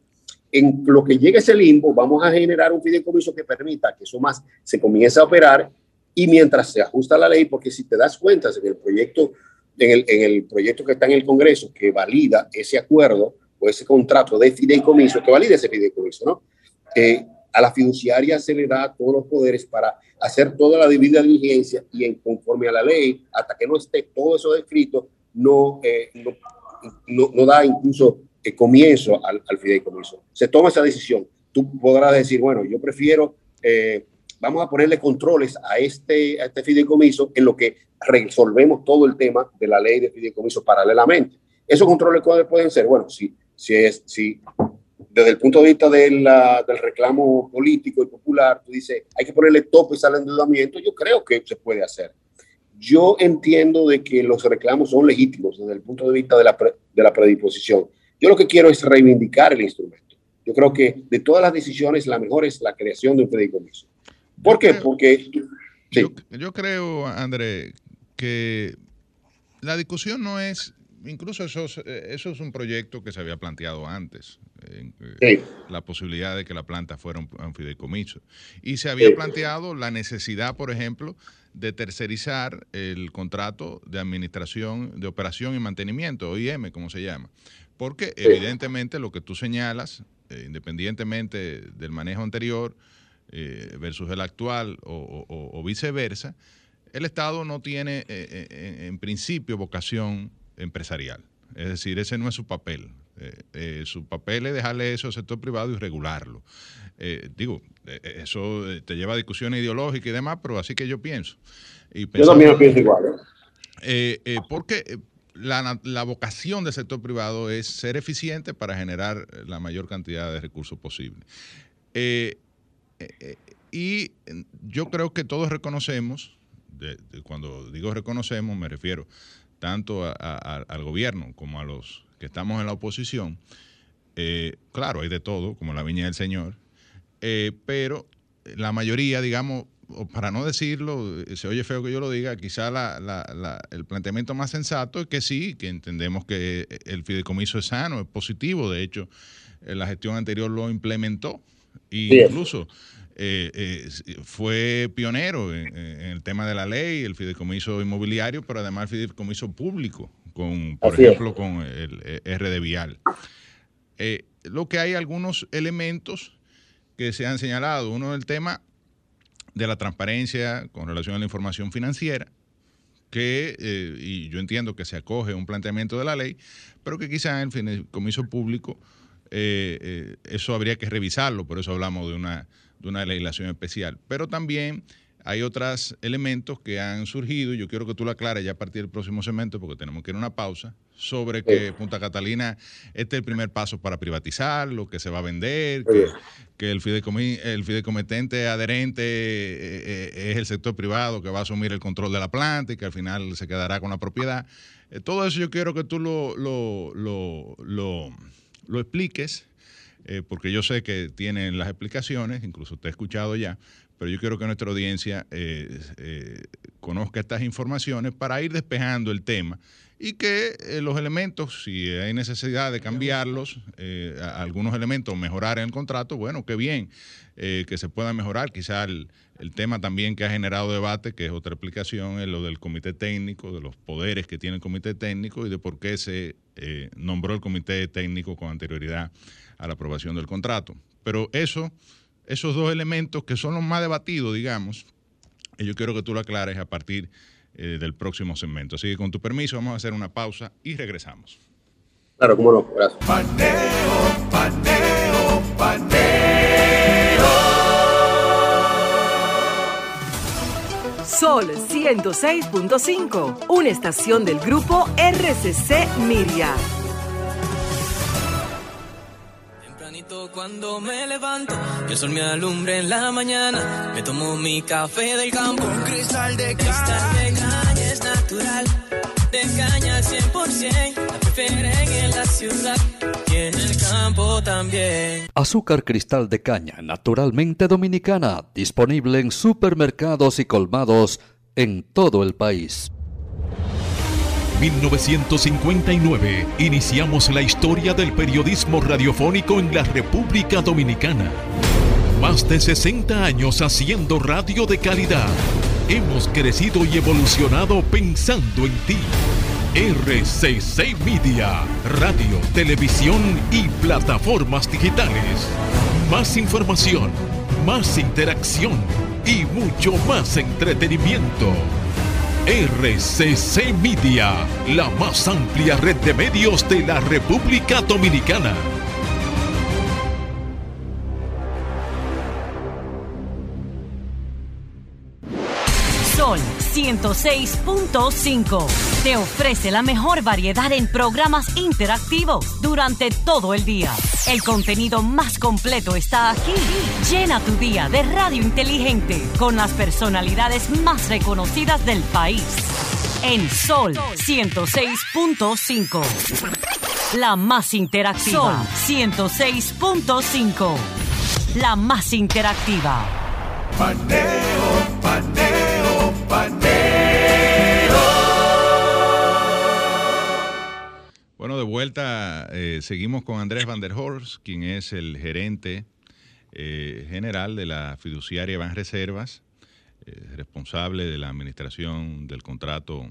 en lo que llegue ese limbo, vamos a generar un fideicomiso que permita que eso más se comience a operar y mientras se ajusta la ley, porque si te das cuenta en el proyecto, en el, en el proyecto que está en el Congreso que valida ese acuerdo o ese contrato de fideicomiso, que valida ese fideicomiso, ¿no? Eh, a la fiduciaria se le da todos los poderes para hacer toda la debida diligencia y en conforme a la ley, hasta que no esté todo eso descrito, no, eh, no no, da incluso el comienzo al, al, fideicomiso. Se toma esa decisión. Tú podrás decir, bueno, yo prefiero, eh, vamos a ponerle controles a este, a este fideicomiso en lo que resolvemos todo el tema de la ley de fideicomiso paralelamente. ¿Esos controles cuáles pueden ser? Bueno, si, si, es, si desde el punto de vista del reclamo político y popular, tú dices, hay que ponerle topes al endeudamiento, yo creo que se puede hacer. Yo entiendo de que los reclamos son legítimos desde el punto de vista de la, la predisposición. Yo lo que quiero es reivindicar el instrumento. Yo creo que de todas las decisiones, la mejor es la creación de un fideicomiso. ¿Por qué? Porque... Yo, yo creo, André, que la discusión no es incluso eso, eso es un proyecto que se había planteado antes, eh, la posibilidad de que la planta fuera un, fideicomiso. Y se había planteado la necesidad, por ejemplo, de tercerizar el contrato de administración, de operación y mantenimiento, OIM, como se llama. Porque evidentemente lo que tú señalas, eh, independientemente del manejo anterior eh, versus el actual o, viceversa, el Estado no tiene en principio vocación empresarial. Es decir, ese no es su papel. Eh, eh, su papel es dejarle eso al sector privado y regularlo. Eh, digo, eso te lleva a discusiones ideológicas y demás, pero así que yo pienso. Y yo también pienso igual. porque la, la, vocación del sector privado es ser eficiente para generar la mayor cantidad de recursos posible. y yo creo que todos reconocemos, cuando digo reconocemos, me refiero tanto al gobierno como a los que estamos en la oposición, eh, claro, hay de todo, como la viña del Señor, eh, pero la mayoría, digamos, para no decirlo, eh, se oye feo que yo lo diga, quizá el planteamiento más sensato es que sí, que entendemos que el fideicomiso es sano, es positivo, de hecho, la gestión anterior lo implementó, e incluso eh, eh, fue pionero en, el tema de la ley, el fideicomiso inmobiliario, pero además el fideicomiso público, con, por ejemplo, con el, eh, RD Vial. lo que hay algunos elementos que se han señalado. Uno es el tema de la transparencia con relación a la información financiera, que, y yo entiendo que se acoge a un planteamiento de la ley, pero que quizá en el fideicomiso público eso habría que revisarlo, por eso hablamos de una de una legislación especial. Pero también hay otros elementos que han surgido, y yo quiero que tú lo aclares ya a partir del próximo segmento, porque tenemos que ir a una pausa, sobre que Punta Catalina este es el primer paso para privatizar, lo que se va a vender, que, el, el fideicomitente adherente eh, eh, es el sector privado que va a asumir el control de la planta y que al final se quedará con la propiedad. Eh, todo eso yo quiero que tú lo, lo, lo, lo expliques eh, porque yo sé que tienen las explicaciones, incluso te he escuchado ya, pero yo quiero que nuestra audiencia eh, eh, conozca estas informaciones para ir despejando el tema y que los elementos, si hay necesidad de cambiarlos, algunos elementos, mejorar en el contrato, bueno, qué bien que se pueda mejorar. Quizá el, el, tema también que ha generado debate, que es otra explicación, es lo del comité técnico, de los poderes que tiene el comité técnico y de por qué se nombró el comité técnico con anterioridad a la aprobación del contrato. Pero eso, esos dos elementos que son los más debatidos, digamos, yo quiero que tú lo aclares a partir eh, del próximo segmento. Así que con tu permiso vamos a hacer una pausa y regresamos. Claro, cómo no, gracias. Paneo, paneo, paneo. Sol 106.5, una estación del grupo RCC Miria. Cuando me levanto, que el sol me alumbre en la mañana, me tomo mi café del campo. Un cristal de caña es natural, de caña 100%, la prefieren en la ciudad y en el campo también. Azúcar cristal de caña, naturalmente dominicana, disponible en supermercados y colmados en todo el país. 1959 iniciamos la historia del periodismo radiofónico en la República Dominicana. Más de 60 años haciendo radio de calidad. Hemos crecido y evolucionado pensando en ti. RCC Media, radio, televisión y plataformas digitales. Más información, más interacción y mucho más entretenimiento. RCC Media, la más amplia red de medios de la República Dominicana. 106.5 te ofrece la mejor variedad en programas interactivos durante todo el día. El contenido más completo está aquí. Llena tu día de radio inteligente con las personalidades más reconocidas del país. En Sol 106.5. La más interactiva. Sol 106.5. La más interactiva. Paneo, paneo, De vuelta, eh, seguimos con Andrés Van der Horst, quien es el gerente eh, general de la fiduciaria Van Reservas, eh, responsable de la administración del contrato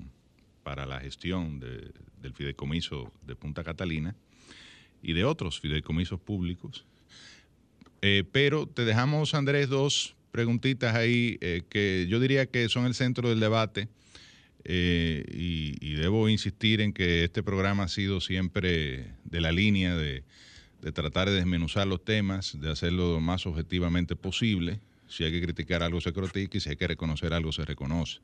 para la gestión del fideicomiso de Punta Catalina y de otros fideicomisos públicos. pero te dejamos, Andrés, dos preguntitas ahí que yo diría que son el centro del debate. Y, y, debo insistir en que este programa ha sido siempre de la línea de, tratar de desmenuzar los temas, de hacerlo lo más objetivamente posible. Si hay que criticar algo, se critica y si hay que reconocer algo, se reconoce.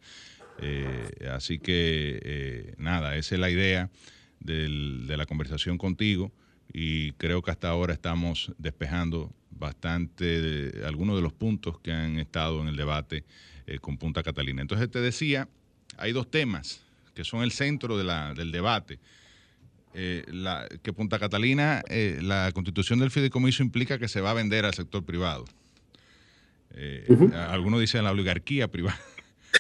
Eh, así que, eh, nada, esa es la idea de la conversación contigo y creo que hasta ahora estamos despejando bastante algunos de los puntos que han estado en el debate eh, con Punta Catalina. Entonces te decía, hay dos temas que son el centro de la, del debate eh, la, que Punta Catalina, eh, la constitución del fideicomiso implica que se va a vender al sector privado. Eh, algunos dicen la oligarquía privada.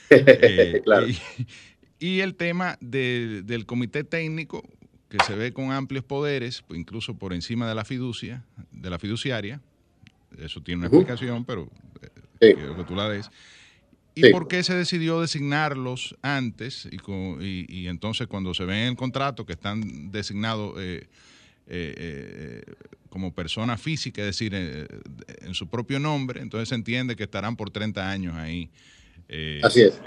y, el tema del comité técnico, que se ve con amplios poderes, incluso por encima de la fiducia, de la fiduciaria. Eso tiene una explicación, pero quiero que tú la des. ¿Y por qué se decidió designarlos antes? Y, entonces cuando se ve en el contrato que están designados eh, eh, eh, como persona física, es decir, en su propio nombre, entonces se entiende que estarán por 30 años ahí Así es.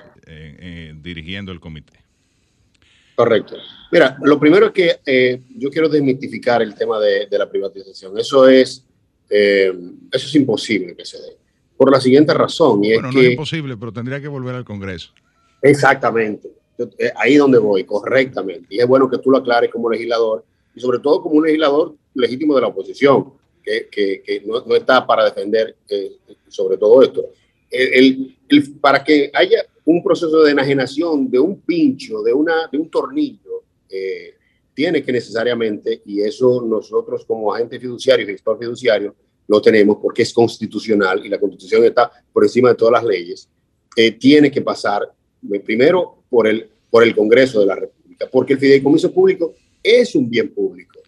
dirigiendo el comité. Correcto. Mira, lo primero es que yo quiero desmitificar el tema de, de la privatización. Eso es, eso es imposible que se dé por la siguiente razón. Y bueno, es no que, es imposible, pero tendría que volver al Congreso. Exactamente. Eh, ahí donde voy, correctamente. Y es bueno que tú lo aclares como legislador y sobre todo como un legislador legítimo de la oposición, que, que, que no, no, está para defender eh, sobre todo esto. El, el, para que haya un proceso de enajenación de un pincho, de, una, de un tornillo, eh, tiene que necesariamente, y eso nosotros como agente fiduciario y gestor fiduciario, lo tenemos porque es constitucional y la constitución está por encima de todas las leyes, eh, tiene que pasar eh, primero por el, por el Congreso de la República, porque el fideicomiso público es un bien público.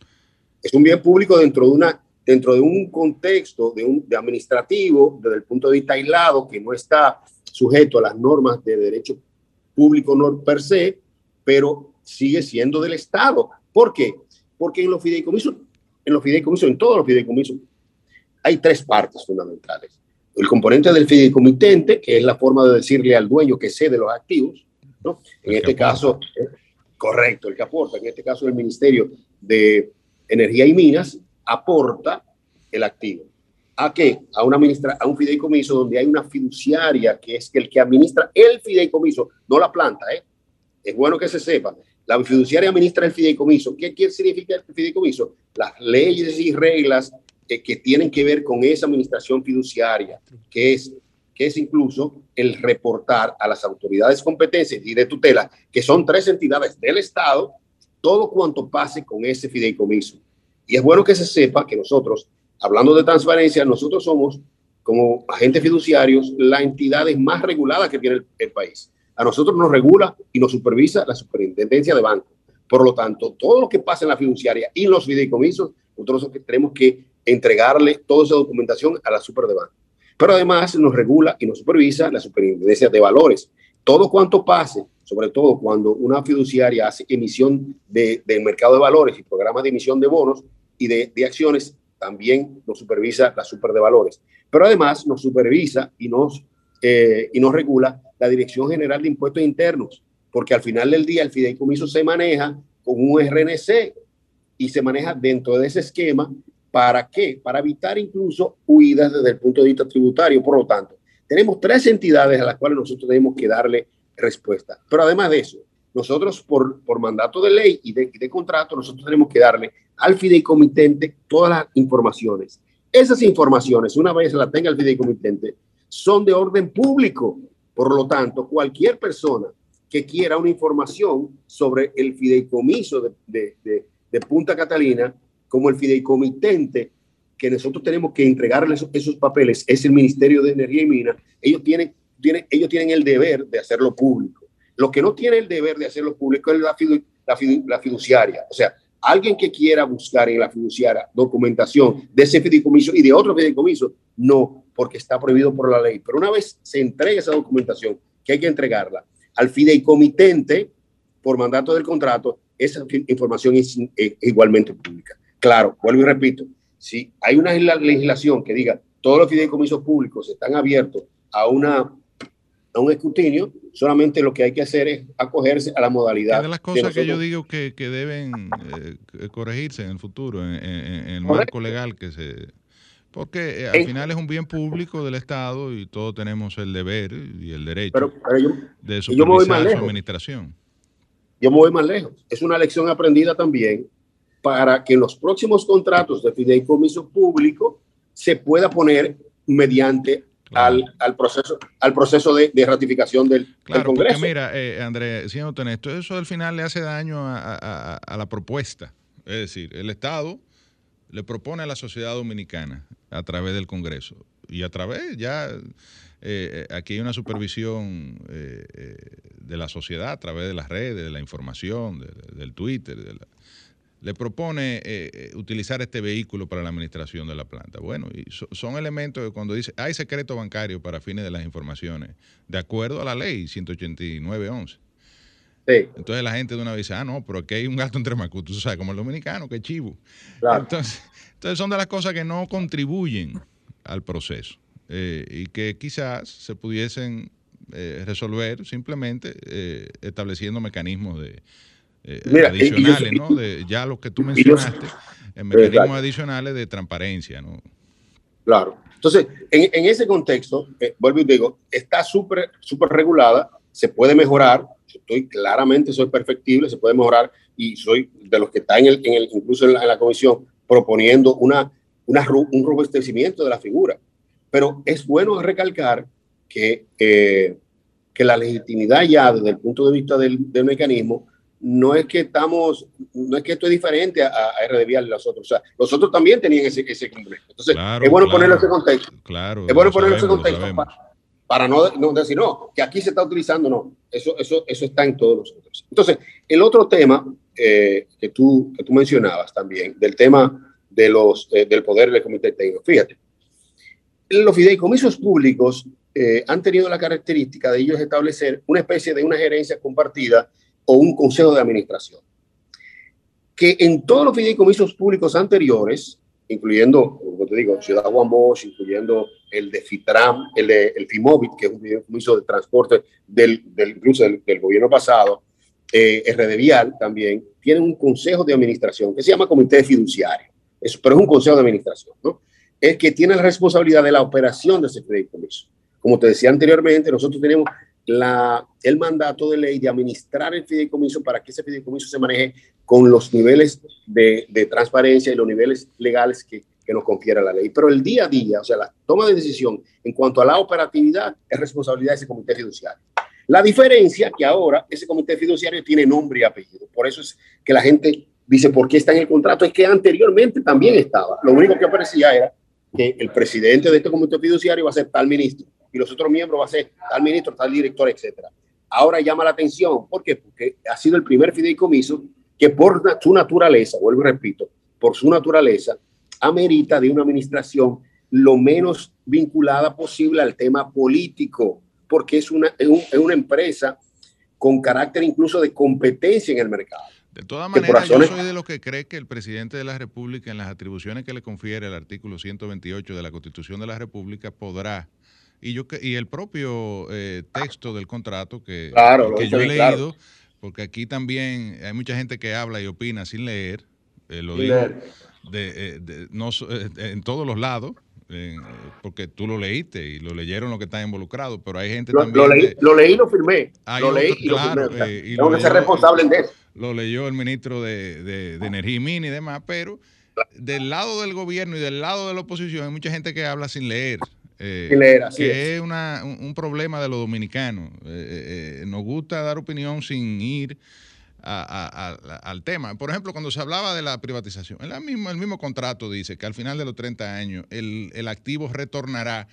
Es un bien público dentro de, una, dentro de un contexto de, un, de administrativo, desde el punto de vista aislado, que no está sujeto a las normas de derecho público per se, pero sigue siendo del Estado. ¿Por qué? Porque en los fideicomisos, en los fideicomisos, en todos los fideicomisos, hay tres partes fundamentales. El componente del fideicomitente, que es la forma de decirle al dueño que cede los activos, ¿no? En este caso, eh, correcto, el que aporta, en este caso el Ministerio de Energía y Minas, aporta el activo. ¿A qué? A, una ministra, a un fideicomiso donde hay una fiduciaria que es el que administra el fideicomiso, no la planta, ¿eh? Es bueno que se sepa. La fiduciaria administra el fideicomiso. ¿Qué, qué significa el fideicomiso? Las leyes y reglas que, que, tienen que ver con esa administración fiduciaria, que es, que es incluso el reportar a las autoridades competentes y de tutela, que son tres entidades del Estado, todo cuanto pase con ese fideicomiso. Y es bueno que se sepa que nosotros, hablando de transparencia, nosotros somos, como agentes fiduciarios, la entidad más regulada que tiene el, el país. A nosotros nos regula y nos supervisa la superintendencia de banco. Por lo tanto, todo lo que pasa en la fiduciaria y los fideicomisos, nosotros tenemos que entregarle toda esa documentación a la super de banco. Pero además nos regula y nos supervisa la superintendencia de valores. Todo cuanto pase, sobre todo cuando una fiduciaria hace emisión de, del mercado de valores y programas de emisión de bonos y de, de acciones, también nos supervisa la super de valores. Pero además nos supervisa y nos, eh, y nos regula la Dirección General de Impuestos Internos, porque al final del día el fideicomiso se maneja con un RNC y se maneja dentro de ese esquema ¿Para qué? Para evitar incluso huidas desde el punto de vista tributario. Por lo tanto, tenemos tres entidades a las cuales nosotros tenemos que darle respuesta. Pero además de eso, nosotros por, por mandato de ley y de, contrato, nosotros tenemos que darle al fideicomitente todas las informaciones. Esas informaciones, una vez las tenga el fideicomitente, son de orden público. Por lo tanto, cualquier persona que quiera una información sobre el fideicomiso de, de, de, de Punta Catalina, como el fideicomitente que nosotros tenemos que entregarles esos, papeles, es el Ministerio de Energía y Minas, ellos tienen, tienen, ellos tienen el deber de hacerlo público. Lo que no tiene el deber de hacerlo público es la, fidu, la, fidu, la fiduciaria. O sea, alguien que quiera buscar en la fiduciaria documentación de ese fideicomiso y de otro fideicomiso, no, porque está prohibido por la ley. Pero una vez se entregue esa documentación, que hay que entregarla al fideicomitente por mandato del contrato, esa información es igualmente pública. Claro, vuelvo y repito, si hay una legislación que diga todos los fideicomisos públicos están abiertos a una a un escrutinio, solamente lo que hay que hacer es acogerse a la modalidad. Es de las cosas de que yo digo que, que deben eh, corregirse en el futuro, en, en, en el marco legal que se... Porque eh, al final es un bien público del Estado y todos tenemos el deber y el derecho pero, pero yo, de supervisar su administración. Yo me voy más lejos. Es una lección aprendida también para que en los próximos contratos de fideicomiso público se pueda poner mediante Claro. Al, al, proceso, al proceso de, de ratificación del, claro, del Congreso. Porque mira, eh, Andrés, siendo honesto, eso al final le hace daño a, a, a, la propuesta. Es decir, el Estado le propone a la sociedad dominicana a través del Congreso y a través ya eh, aquí hay una supervisión eh, de la sociedad a través de las redes, de la información, de, de, del Twitter, de la, le propone eh, utilizar este vehículo para la administración de la planta. Bueno, y so, son elementos que cuando dice hay secreto bancario para fines de las informaciones, de acuerdo a la ley 189.11. Sí. Entonces la gente de una vez dice, ah, no, pero aquí hay un gasto entre macutos, tú sabes, como el dominicano, que chivo. Claro. Entonces, entonces son de las cosas que no contribuyen al proceso eh, y que quizás se pudiesen eh, resolver simplemente eh, estableciendo mecanismos de, eh, Mira, adicionales, y, ¿no? De ya lo que tú mencionaste, en mecanismos exacto. adicionales de transparencia, ¿no? Claro. Entonces, en, en ese contexto, eh, vuelvo y digo, está súper súper regulada, se puede mejorar, estoy claramente, soy perfectible, se puede mejorar y soy de los que está en el, en el incluso en la, en la comisión proponiendo una, una, un robustecimiento de la figura. Pero es bueno recalcar que, eh, que la legitimidad ya desde el punto de vista del, del mecanismo no es que estamos, no es que esto es diferente a, a RD Vial y los otros. O sea, los otros también tenían ese, ese complejo. Entonces, claro, es bueno claro, ponerlo en ese contexto. Claro. Es bueno ponerlo en ese contexto para, para, no, no decir, no, que aquí se está utilizando, no. Eso, eso, eso está en todos los otros. Entonces, el otro tema eh, que, tú, que tú mencionabas también, del tema de los, eh, del poder del comité técnico. Fíjate, los fideicomisos públicos eh, han tenido la característica de ellos establecer una especie de una gerencia compartida o un consejo de administración. Que en todos los fideicomisos públicos anteriores, incluyendo, como te digo, Ciudad Juan Bosch, incluyendo el de FITRAM, el de el FIMOVIT, que es un fideicomiso de transporte del, del incluso del, del, gobierno pasado, eh, RD Vial también, tienen un consejo de administración que se llama Comité Fiduciario, Eso, pero es un consejo de administración, ¿no? Es que tiene la responsabilidad de la operación de ese fideicomiso. Como te decía anteriormente, nosotros tenemos la, el mandato de ley de administrar el fideicomiso para que ese fideicomiso se maneje con los niveles de, de transparencia y los niveles legales que, que, nos confiera la ley. Pero el día a día, o sea, la toma de decisión en cuanto a la operatividad es responsabilidad de ese comité fiduciario. La diferencia que ahora ese comité fiduciario tiene nombre y apellido. Por eso es que la gente dice, ¿por qué está en el contrato? Es que anteriormente también estaba. Lo único que aparecía era que el presidente de este comité fiduciario va a ser tal ministro y los otros miembros va a ser tal ministro, tal director, etcétera. Ahora llama la atención, ¿por qué? Porque ha sido el primer fideicomiso que por su naturaleza, vuelvo y repito, por su naturaleza, amerita de una administración lo menos vinculada posible al tema político, porque es una, es, un, es una empresa con carácter incluso de competencia en el mercado. De todas maneras, yo soy de los que cree que el presidente de la República, en las atribuciones que le confiere el artículo 128 de la Constitución de la República, podrá y yo y el propio eh, texto del contrato que, claro, que yo he leído, claro. porque aquí también hay mucha gente que habla y opina sin leer, eh, lo digo. De, eh, de, no, eh, en todos los lados, porque tú lo leíste y lo leyeron los que están involucrados, pero hay gente lo, también. Lo leí, lo leí y lo firmé. Lo leí y lo firmé. Eh, Tengo que ser responsable de eso. Lo leyó el ministro de, de, de Energía y Mini y demás, pero del lado del gobierno y del lado de la oposición hay mucha gente que habla sin leer. Eh, que es, una, un, problema de los dominicanos. Eh, eh, nos gusta dar opinión sin ir a, a, al tema. Por ejemplo, cuando se hablaba de la privatización, el mismo, el mismo contrato dice que al final de los 30 años el, el activo retornará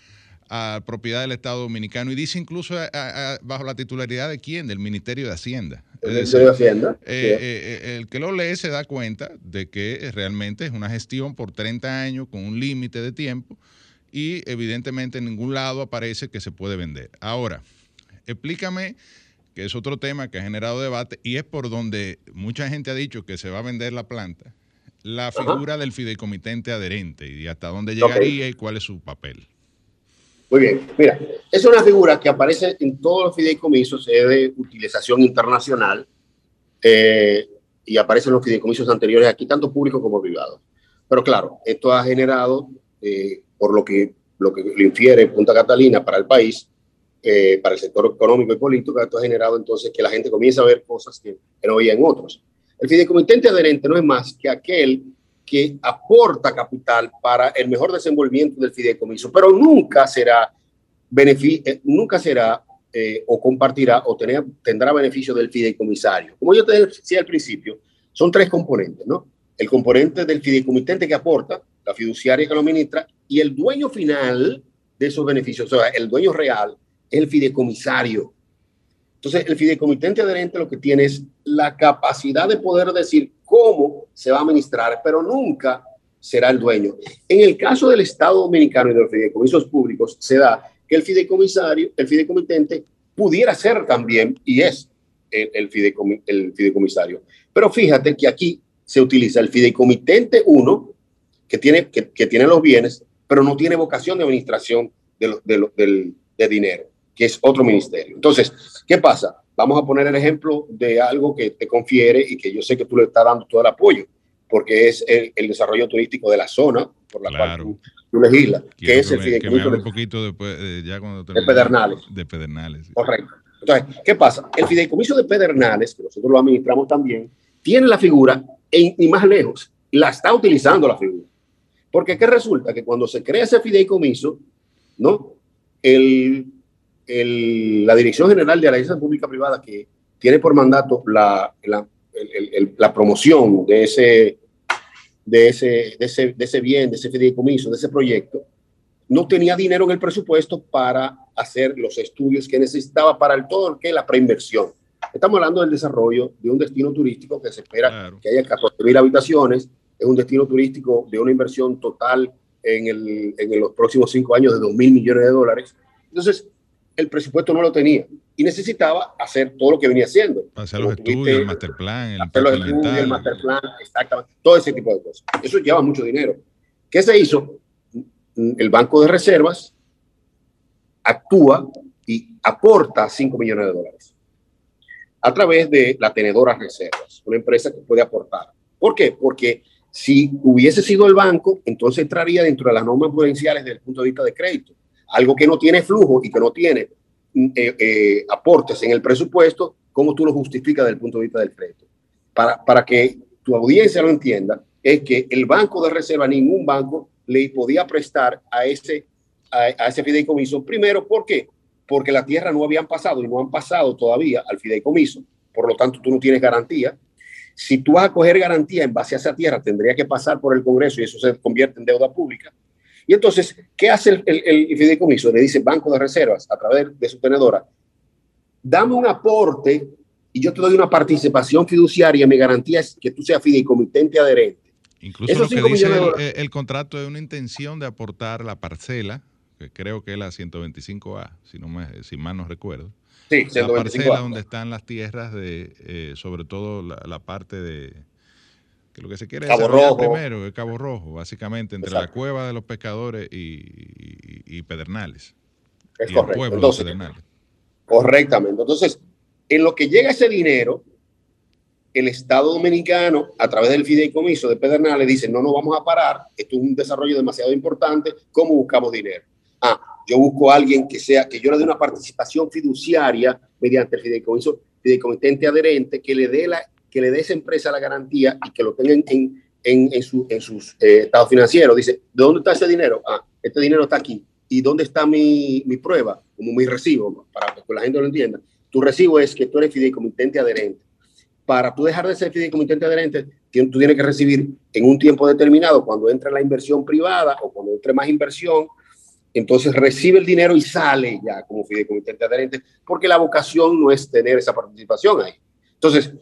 a propiedad del Estado Dominicano y dice incluso bajo la titularidad de quién, del Ministerio de Hacienda. El Ministerio de Hacienda. El que lo lee se da cuenta de que realmente es una gestión por 30 años con un límite de tiempo y evidentemente en ningún lado aparece que se puede vender. Ahora, explícame que es otro tema que ha generado debate y es por donde mucha gente ha dicho que se va a vender la planta, la figura del fideicomitente adherente y hasta dónde llegaría y cuál es su papel. Muy bien, mira, es una figura que aparece en todos los fideicomisos de utilización internacional eh, y aparece en los fideicomisos anteriores aquí, tanto públicos como privados. Pero claro, esto ha generado, eh, por lo que, lo que le infiere Punta Catalina para el país, eh, para el sector económico y político, esto ha generado entonces que la gente comienza a ver cosas que, que no veía en otros. El fideicomitente adherente no es más que aquel que aporta capital para el mejor desenvolvimiento del fideicomiso, pero nunca será, eh, nunca será eh, o compartirá o tener, tendrá beneficio del fideicomisario. Como yo te decía al principio, son tres componentes, ¿no? El componente del fideicomitente que aporta, la fiduciaria que lo administra, y el dueño final de esos beneficios, o sea, el dueño real, es el fideicomisario. Entonces, el fideicomitente adherente lo que tiene es la capacidad de poder decir cómo se va a administrar, pero nunca será el dueño. En el caso del Estado Dominicano y de los fideicomisos públicos, se da que el fideicomisario, el fideicomitente, pudiera ser también, y es el, el, fideicomisario. Pero fíjate que aquí se utiliza el fideicomitente 1, que tiene, que, tiene los bienes, pero no tiene vocación de administración de, del, de dinero, que es otro ministerio. Entonces, ¿qué pasa? Vamos a poner el ejemplo de algo que te confiere y que yo sé que tú le estás dando todo el apoyo, porque es el, desarrollo turístico de la zona por la cual tú, legislas, que es el fideicomiso. un poquito después, eh, ya cuando de Pedernales. De Pedernales. Correcto. Entonces, ¿qué pasa? El fideicomiso de Pedernales, que nosotros lo administramos también, tiene la figura y más lejos, la está utilizando la figura. Porque ¿qué resulta? Que cuando se crea ese fideicomiso, ¿no? El la Dirección General de la Alianza Pública Privada, que tiene por mandato la, la, promoción de ese, de, ese, de, ese, de ese bien, de ese fideicomiso, de ese proyecto, no tenía dinero en el presupuesto para hacer los estudios que necesitaba para el todo que la preinversión. Estamos hablando del desarrollo de un destino turístico que se espera que haya 14 mil habitaciones, es un destino turístico de una inversión total en, el, en los próximos cinco años de 2 mil millones de dólares. Entonces, el presupuesto no lo tenía y necesitaba hacer todo lo que venía haciendo. Hacer los estudios, el master plan, el hacer los estudios, el master plan, exactamente, todo ese tipo de cosas. Eso lleva mucho dinero. ¿Qué se hizo? El Banco de Reservas actúa y aporta 5 millones de dólares a través de la tenedora reservas, una empresa que puede aportar. ¿Por qué? Porque si hubiese sido el banco, entonces entraría dentro de las normas prudenciales desde el punto de vista de crédito algo que no tiene flujo y que no tiene mm, eh, eh, aportes en el presupuesto, ¿cómo tú lo justificas desde el punto de vista del crédito? Para, para que tu audiencia lo entienda, es que el banco de reserva, ningún banco le podía prestar a ese, a, ese fideicomiso. Primero, ¿por qué? Porque la tierra no habían pasado y no han pasado todavía al fideicomiso. Por lo tanto, tú no tienes garantía. Si tú vas a coger garantía en base a esa tierra, tendría que pasar por el Congreso y eso se convierte en deuda pública. Y entonces, ¿qué hace el, el, fideicomiso? Le dice Banco de Reservas a través de su tenedora, dame un aporte y yo te doy una participación fiduciaria, mi garantía es que tú seas fideicomitente adherente. Incluso lo que dice el, contrato es una intención de aportar la parcela, que creo que es la 125A, si, no me, si mal no recuerdo. Sí, La parcela donde están las tierras de, eh, sobre todo la parte de, que lo que se quiere Cabo Rojo. primero es Cabo Rojo, básicamente, entre la cueva de los pescadores y, Pedernales. Es correcto. Correctamente. Entonces, en lo que llega ese dinero, el Estado Dominicano, a través del fideicomiso de Pedernales, dice, no nos vamos a parar, esto es un desarrollo demasiado importante, ¿cómo buscamos dinero? Yo busco a alguien que sea, que yo le dé una participación fiduciaria mediante el fideicomiso, fideicomitente adherente, que le dé la, que le dé esa empresa la garantía y que lo tenga en, en, en, su, en sus eh, estados financieros. Dice, ¿de dónde está ese dinero? Ah, este dinero está aquí. ¿Y dónde está mi, mi prueba? Como mi recibo, para que la gente lo entienda. Tu recibo es que tú eres fideicomitente adherente para tú dejar de ser fideicomitente adherente, tú tienes que recibir en un tiempo determinado, cuando entre la inversión privada o cuando entre más inversión, entonces recibe el dinero y sale ya como fideicomitente adherente, porque la vocación no es tener esa participación ahí. Entonces,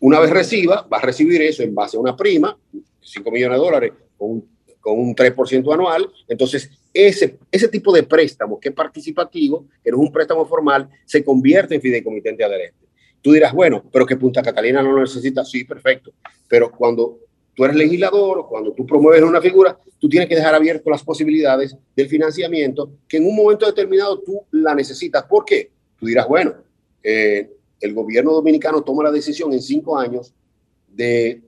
una vez reciba, va a recibir eso en base a una prima, 5 millones de dólares, con un, con un 3% anual. Entonces, ese, ese tipo de préstamo que es participativo, que no es un préstamo formal, se convierte en fideicomitente adherente. Tú dirás, bueno, pero que Punta Catalina no lo necesita. Sí, perfecto. Pero cuando tú eres legislador o cuando tú promueves una figura, tú tienes que dejar abiertas las posibilidades del financiamiento que en un momento determinado tú la necesitas. ¿Por qué? Tú dirás, bueno, eh, el gobierno dominicano toma la decisión en cinco años de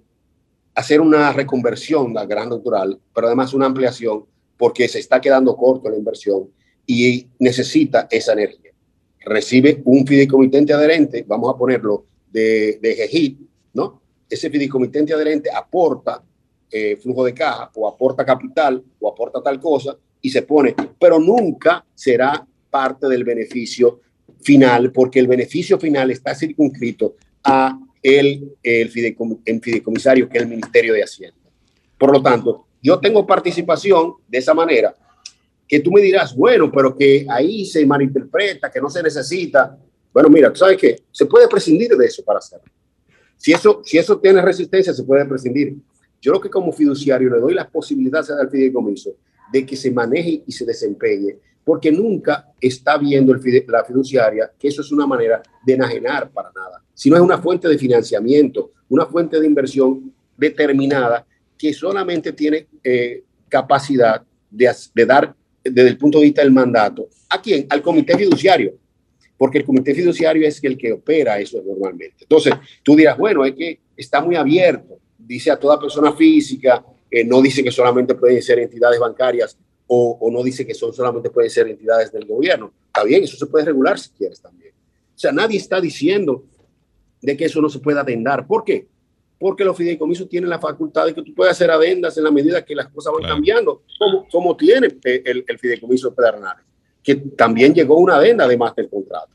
hacer una reconversión la gran natural, pero además una ampliación porque se está quedando corto la inversión y necesita esa energía recibe un fideicomitente adherente, vamos a ponerlo de, de ¿no? Ese fideicomitente adherente aporta eh, flujo de caja o aporta capital o aporta tal cosa y se pone, pero nunca será parte del beneficio final porque el beneficio final está circunscrito a el, el fideicomisario que es el Ministerio de Hacienda. Por lo tanto, yo tengo participación de esa manera que tú me dirás, bueno, pero que ahí se malinterpreta, que no se necesita. Bueno, mira, ¿tú sabes qué? Se puede prescindir de eso para hacerlo. Si eso, si eso tiene resistencia, se puede prescindir. Yo lo que como fiduciario le doy las posibilidades al fideicomiso de que se maneje y se desempeñe, porque nunca está viendo la fiduciaria que eso es una manera de enajenar para nada, sino es una fuente de financiamiento, una fuente de inversión determinada que solamente tiene eh, capacidad de, de dar desde el punto de vista del mandato. ¿A quién? Al comité fiduciario, porque el comité fiduciario es el que opera eso normalmente. Entonces, tú dirás, bueno, es que está muy abierto, dice a toda persona física, eh, no dice que solamente pueden ser entidades bancarias o, o, no dice que son solamente pueden ser entidades del gobierno. Está bien, eso se puede regular si quieres también. O sea, nadie está diciendo de que eso no se pueda atender. ¿Por qué? porque los fideicomisos tienen la facultad de que tú puedes hacer adendas en la medida que las cosas van cambiando, como, como tiene el, el fideicomiso Pedernales, que también llegó una adenda además del contrato.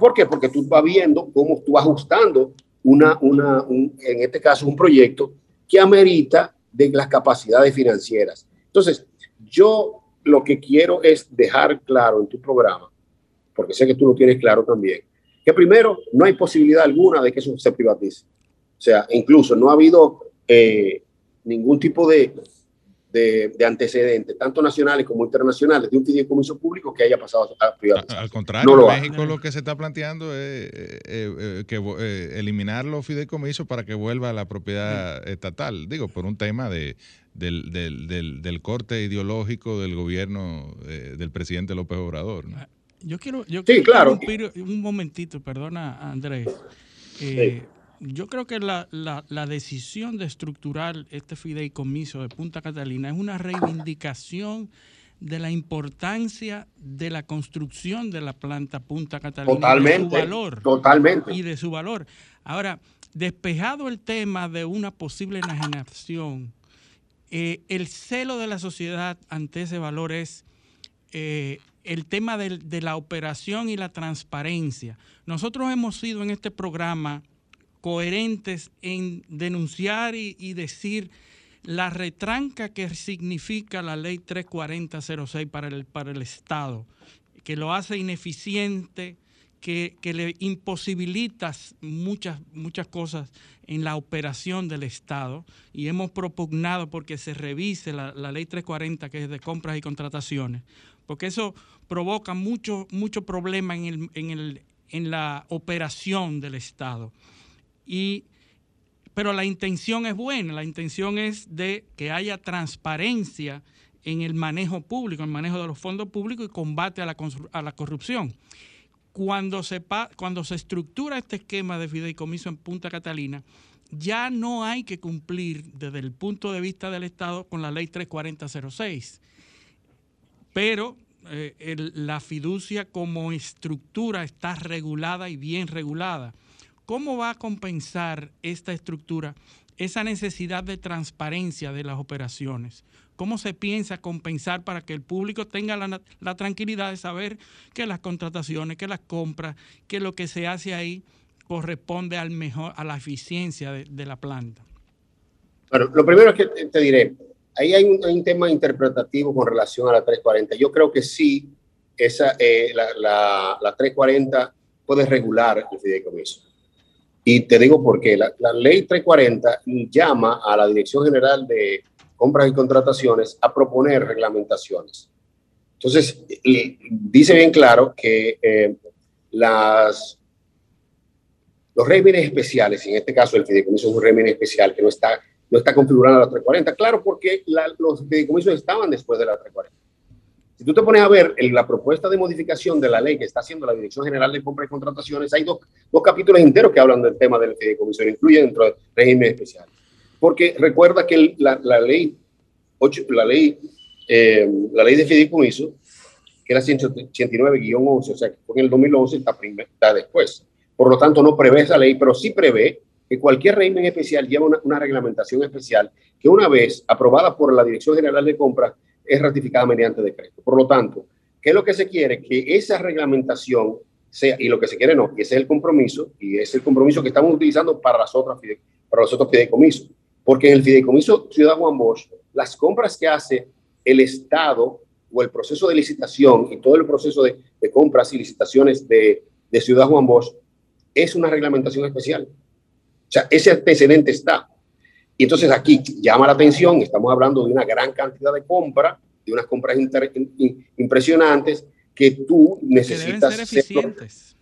¿Por qué? Porque tú vas viendo cómo tú vas ajustando una, una, en este caso, un proyecto que amerita de las capacidades financieras. Entonces, yo lo que quiero es dejar claro en tu programa, porque sé que tú lo tienes claro también, que primero no hay posibilidad alguna de que eso se privatice. O sea, incluso no ha habido eh, ningún tipo de, de, de, antecedentes, tanto nacionales como internacionales, de un fideicomiso público que haya pasado a privatización. Al contrario, en México lo que se está planteando es eh, eh, que, eliminar los fideicomisos para que vuelva a la propiedad estatal, digo, por un tema de, del, del, del, del, corte ideológico del gobierno del presidente López Obrador. ¿no? Yo quiero, yo sí, quiero claro. un momentito, perdona Andrés. Eh, sí yo creo que la, la, la, decisión de estructurar este fideicomiso de Punta Catalina es una reivindicación de la importancia de la construcción de la planta Punta Catalina totalmente, y de su valor. Totalmente. Y de su valor. Ahora, despejado el tema de una posible enajenación, eh, el celo de la sociedad ante ese valor es eh, el tema de, de la operación y la transparencia. Nosotros hemos sido en este programa coherentes en denunciar y, decir la retranca que significa la ley 34006 para el, para el Estado, que lo hace ineficiente, que, que, le imposibilita muchas, muchas cosas en la operación del Estado y hemos propugnado porque se revise la, la ley 340 que es de compras y contrataciones, porque eso provoca mucho, mucho problema en, el, en, el, en la operación del Estado. Y, pero la intención es buena, la intención es de que haya transparencia en el manejo público, en el manejo de los fondos públicos y combate a la, a la corrupción. cuando se, cuando se estructura este esquema de fideicomiso en Punta Catalina, ya no hay que cumplir desde el punto de vista del Estado con la ley 34006. Pero eh, la fiducia como estructura está regulada y bien regulada. ¿Cómo va a compensar esta estructura esa necesidad de transparencia de las operaciones? ¿Cómo se piensa compensar para que el público tenga la, tranquilidad de saber que las contrataciones, que las compras, que lo que se hace ahí corresponde al mejor, a la eficiencia de, la planta? Bueno, lo primero es que te diré, ahí hay un, tema interpretativo con relación a la 340. Yo creo que sí, esa, eh, la, la, 340 puede regular el fideicomiso. Y te digo por qué. La, la, ley 340 llama a la Dirección General de Compras y Contrataciones a proponer reglamentaciones. Entonces, dice bien claro que eh, los regímenes especiales, en este caso el fideicomiso es un régimen especial que no está no está configurada la 340. Claro, porque los fideicomisos estaban después de la 340. Si tú te pones a ver la propuesta de modificación de la ley que está haciendo la Dirección General de Compras y Contrataciones, hay dos, dos capítulos enteros que hablan del tema del fideicomiso, incluyen dentro del régimen especial. Porque recuerda que la, la ley, 8, la, ley eh, la ley de fideicomiso, que era 189-11, o sea, que fue en el 2011, está, está después. Por lo tanto, no prevé esa ley, pero sí prevé que cualquier régimen especial lleva una, reglamentación especial que una vez aprobada por la Dirección General de Compras es ratificada mediante decreto. Por lo tanto, ¿qué es lo que se quiere? Que esa reglamentación sea, y lo que se quiere no, que ese es el compromiso, y es el compromiso que estamos utilizando para, las otras, para los otros fideicomisos. Porque en el fideicomiso Ciudad Juan Bosch, las compras que hace el Estado o el proceso de licitación y todo el proceso de, compras y licitaciones de, de Ciudad Juan Bosch es una reglamentación especial. O sea, ese antecedente está. Y entonces aquí llama la atención, estamos hablando de una gran cantidad de compras, de unas compras impresionantes que tú necesitas que ser eficientes.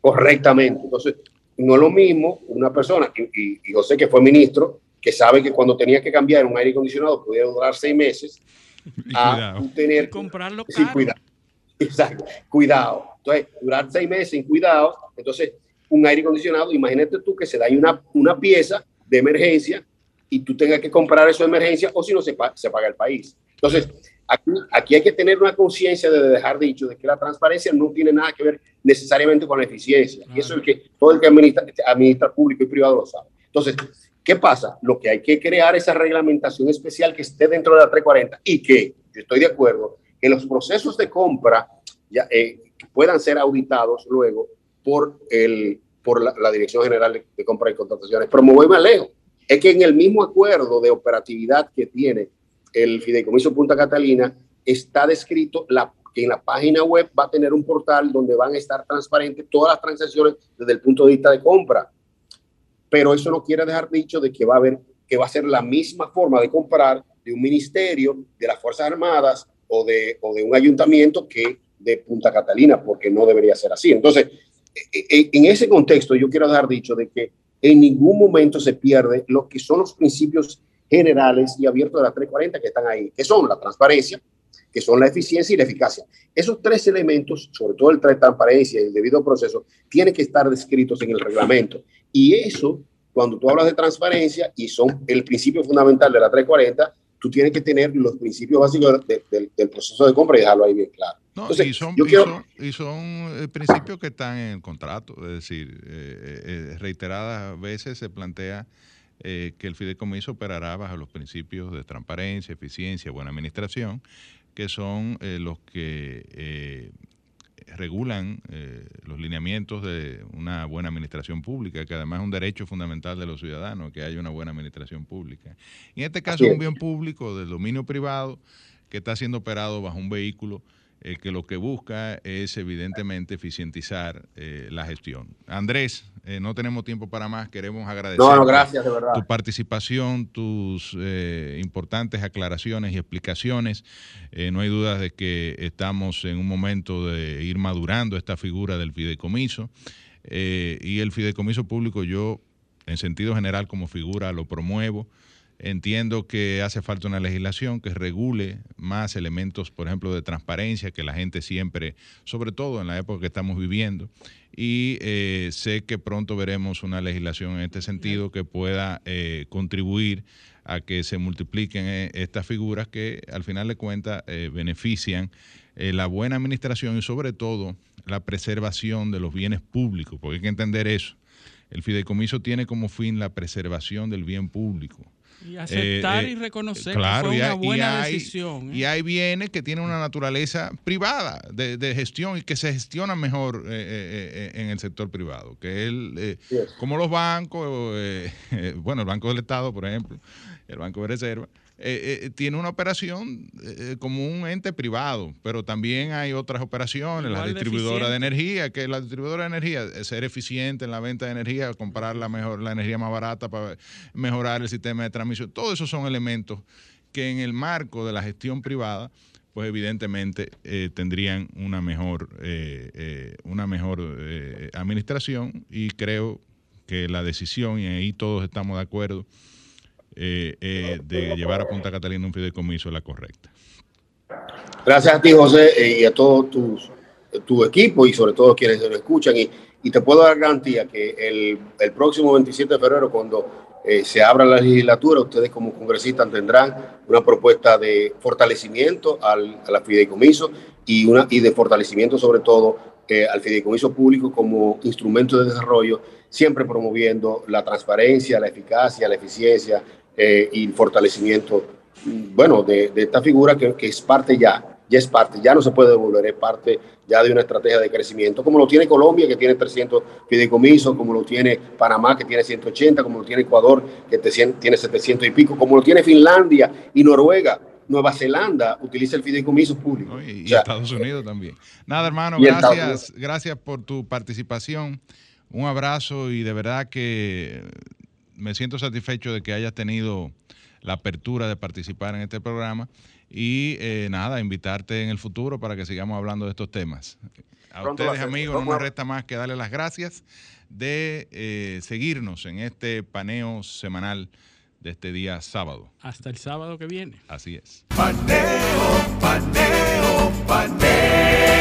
correctamente. Entonces, no es lo mismo una persona, y, yo sé que fue ministro, que sabe que cuando tenía que cambiar un aire acondicionado podía durar seis meses, a tener... comprarlo caro. Sí, cuidado. Exacto, cuidado. Entonces, durar seis meses sin cuidado, entonces un aire acondicionado, imagínate tú que se da una, una pieza de emergencia y tú tengas que comprar eso de emergencia o si no se, paga el país. Entonces, aquí, aquí hay que tener una conciencia de dejar dicho de que la transparencia no tiene nada que ver necesariamente con la eficiencia. Y eso es que todo el que administra, administra público y privado lo sabe. Entonces, ¿qué pasa? Lo que hay que crear esa reglamentación especial que esté dentro de la 340 y que, estoy de acuerdo, que los procesos de compra ya, eh, puedan ser auditados luego por, el, por la, Dirección General de, de Compras y Contrataciones. Pero me voy más lejos. Es que en el mismo acuerdo de operatividad que tiene el Fideicomiso Punta Catalina está descrito la, que en la página web va a tener un portal donde van a estar transparentes todas las transacciones desde el punto de vista de compra. Pero eso no quiere dejar dicho de que va a haber que va a ser la misma forma de comprar de un ministerio, de las Fuerzas Armadas o de, o de un ayuntamiento que de Punta Catalina, porque no debería ser así. Entonces, e, e, en ese contexto yo quiero dar dicho de que en ningún momento se pierde lo que son los principios generales y abiertos de la 340 que están ahí, que son la transparencia, que son la eficiencia y la eficacia. Esos tres elementos, sobre todo el de transparencia y el debido proceso, tienen que estar descritos en el reglamento. Y eso, cuando tú hablas de transparencia y son el principio fundamental de la 340, tú tienes que tener los principios básicos del proceso de compra y dejarlo ahí bien claro. No, y, son, y, son, eh, principios que están en el contrato, es decir, eh, eh, reiteradas veces se plantea que el fideicomiso operará bajo los principios de transparencia, eficiencia, buena administración, que son los que regulan los lineamientos de una buena administración pública, que además es un derecho fundamental de los ciudadanos, que haya una buena administración pública. en este caso es un bien público del dominio privado que está siendo operado bajo un vehículo eh, que lo que busca es evidentemente eficientizar eh, la gestión. Andrés, eh, no tenemos tiempo para más, queremos agradecer gracias, de verdad. tu participación, tus importantes aclaraciones y explicaciones. no hay dudas de que estamos en un momento de ir madurando esta figura del fideicomiso y el fideicomiso público yo, en sentido general como figura, lo promuevo. Entiendo que hace falta una legislación que regule más elementos, por ejemplo, de transparencia, que la gente siempre, sobre todo en la época que estamos viviendo, y eh, sé que pronto veremos una legislación en este sentido que pueda eh, contribuir a que se multipliquen eh, estas figuras que al final de cuentas benefician la buena administración y sobre todo la preservación de los bienes públicos, porque hay que entender eso. El fideicomiso tiene como fin la preservación del bien público. Y aceptar eh, y reconocer que fue una buena decisión. Y ¿eh? hay bienes que tienen una naturaleza privada de, gestión y que se gestionan mejor eh, en el sector privado, que él, como los bancos, bueno, el Banco del Estado, por ejemplo, el Banco de Reserva, eh, eh, tiene una operación eh, como un ente privado, pero también hay otras operaciones, la distribuidora de, energía, que la distribuidora de energía, es ser eficiente en la venta de energía, comprar la, mejor, la energía más barata para mejorar el sistema de transmisión, todos esos son elementos que en el marco de la gestión privada, pues evidentemente tendrían una mejor, una mejor administración y creo que la decisión, y ahí todos estamos de acuerdo, eh, eh, de llevar a Punta Catalina un fideicomiso la correcta. Gracias a ti, José, eh, y a todo tu equipo y sobre todo quienes lo escuchan. Y, y te puedo dar garantía que el, el próximo 27 de febrero, cuando se abra la legislatura, ustedes como congresistas tendrán una propuesta de fortalecimiento al, a la fideicomiso y, una, y de fortalecimiento sobre todo al fideicomiso público como instrumento de desarrollo, siempre promoviendo la transparencia, la eficacia, la eficiencia, eh, y fortalecimiento, bueno, de, esta figura que, que, es parte ya, ya es parte, ya no se puede devolver, es parte ya de una estrategia de crecimiento, como lo tiene Colombia, que tiene 300 fideicomisos, como lo tiene Panamá, que tiene 180, como lo tiene Ecuador, que tiene 700 y pico, como lo tiene Finlandia y Noruega. Nueva Zelanda utiliza el fideicomiso público. Y, Estados Unidos también. Nada, hermano, gracias, gracias por tu participación. Un abrazo y de verdad que me siento satisfecho de que hayas tenido la apertura de participar en este programa y eh, nada, invitarte en el futuro para que sigamos hablando de estos temas. A ustedes, amigos, no me resta más que darles las gracias de eh, seguirnos en este paneo semanal de este día sábado. Hasta el sábado que viene. Así es. Paneo, paneo, paneo.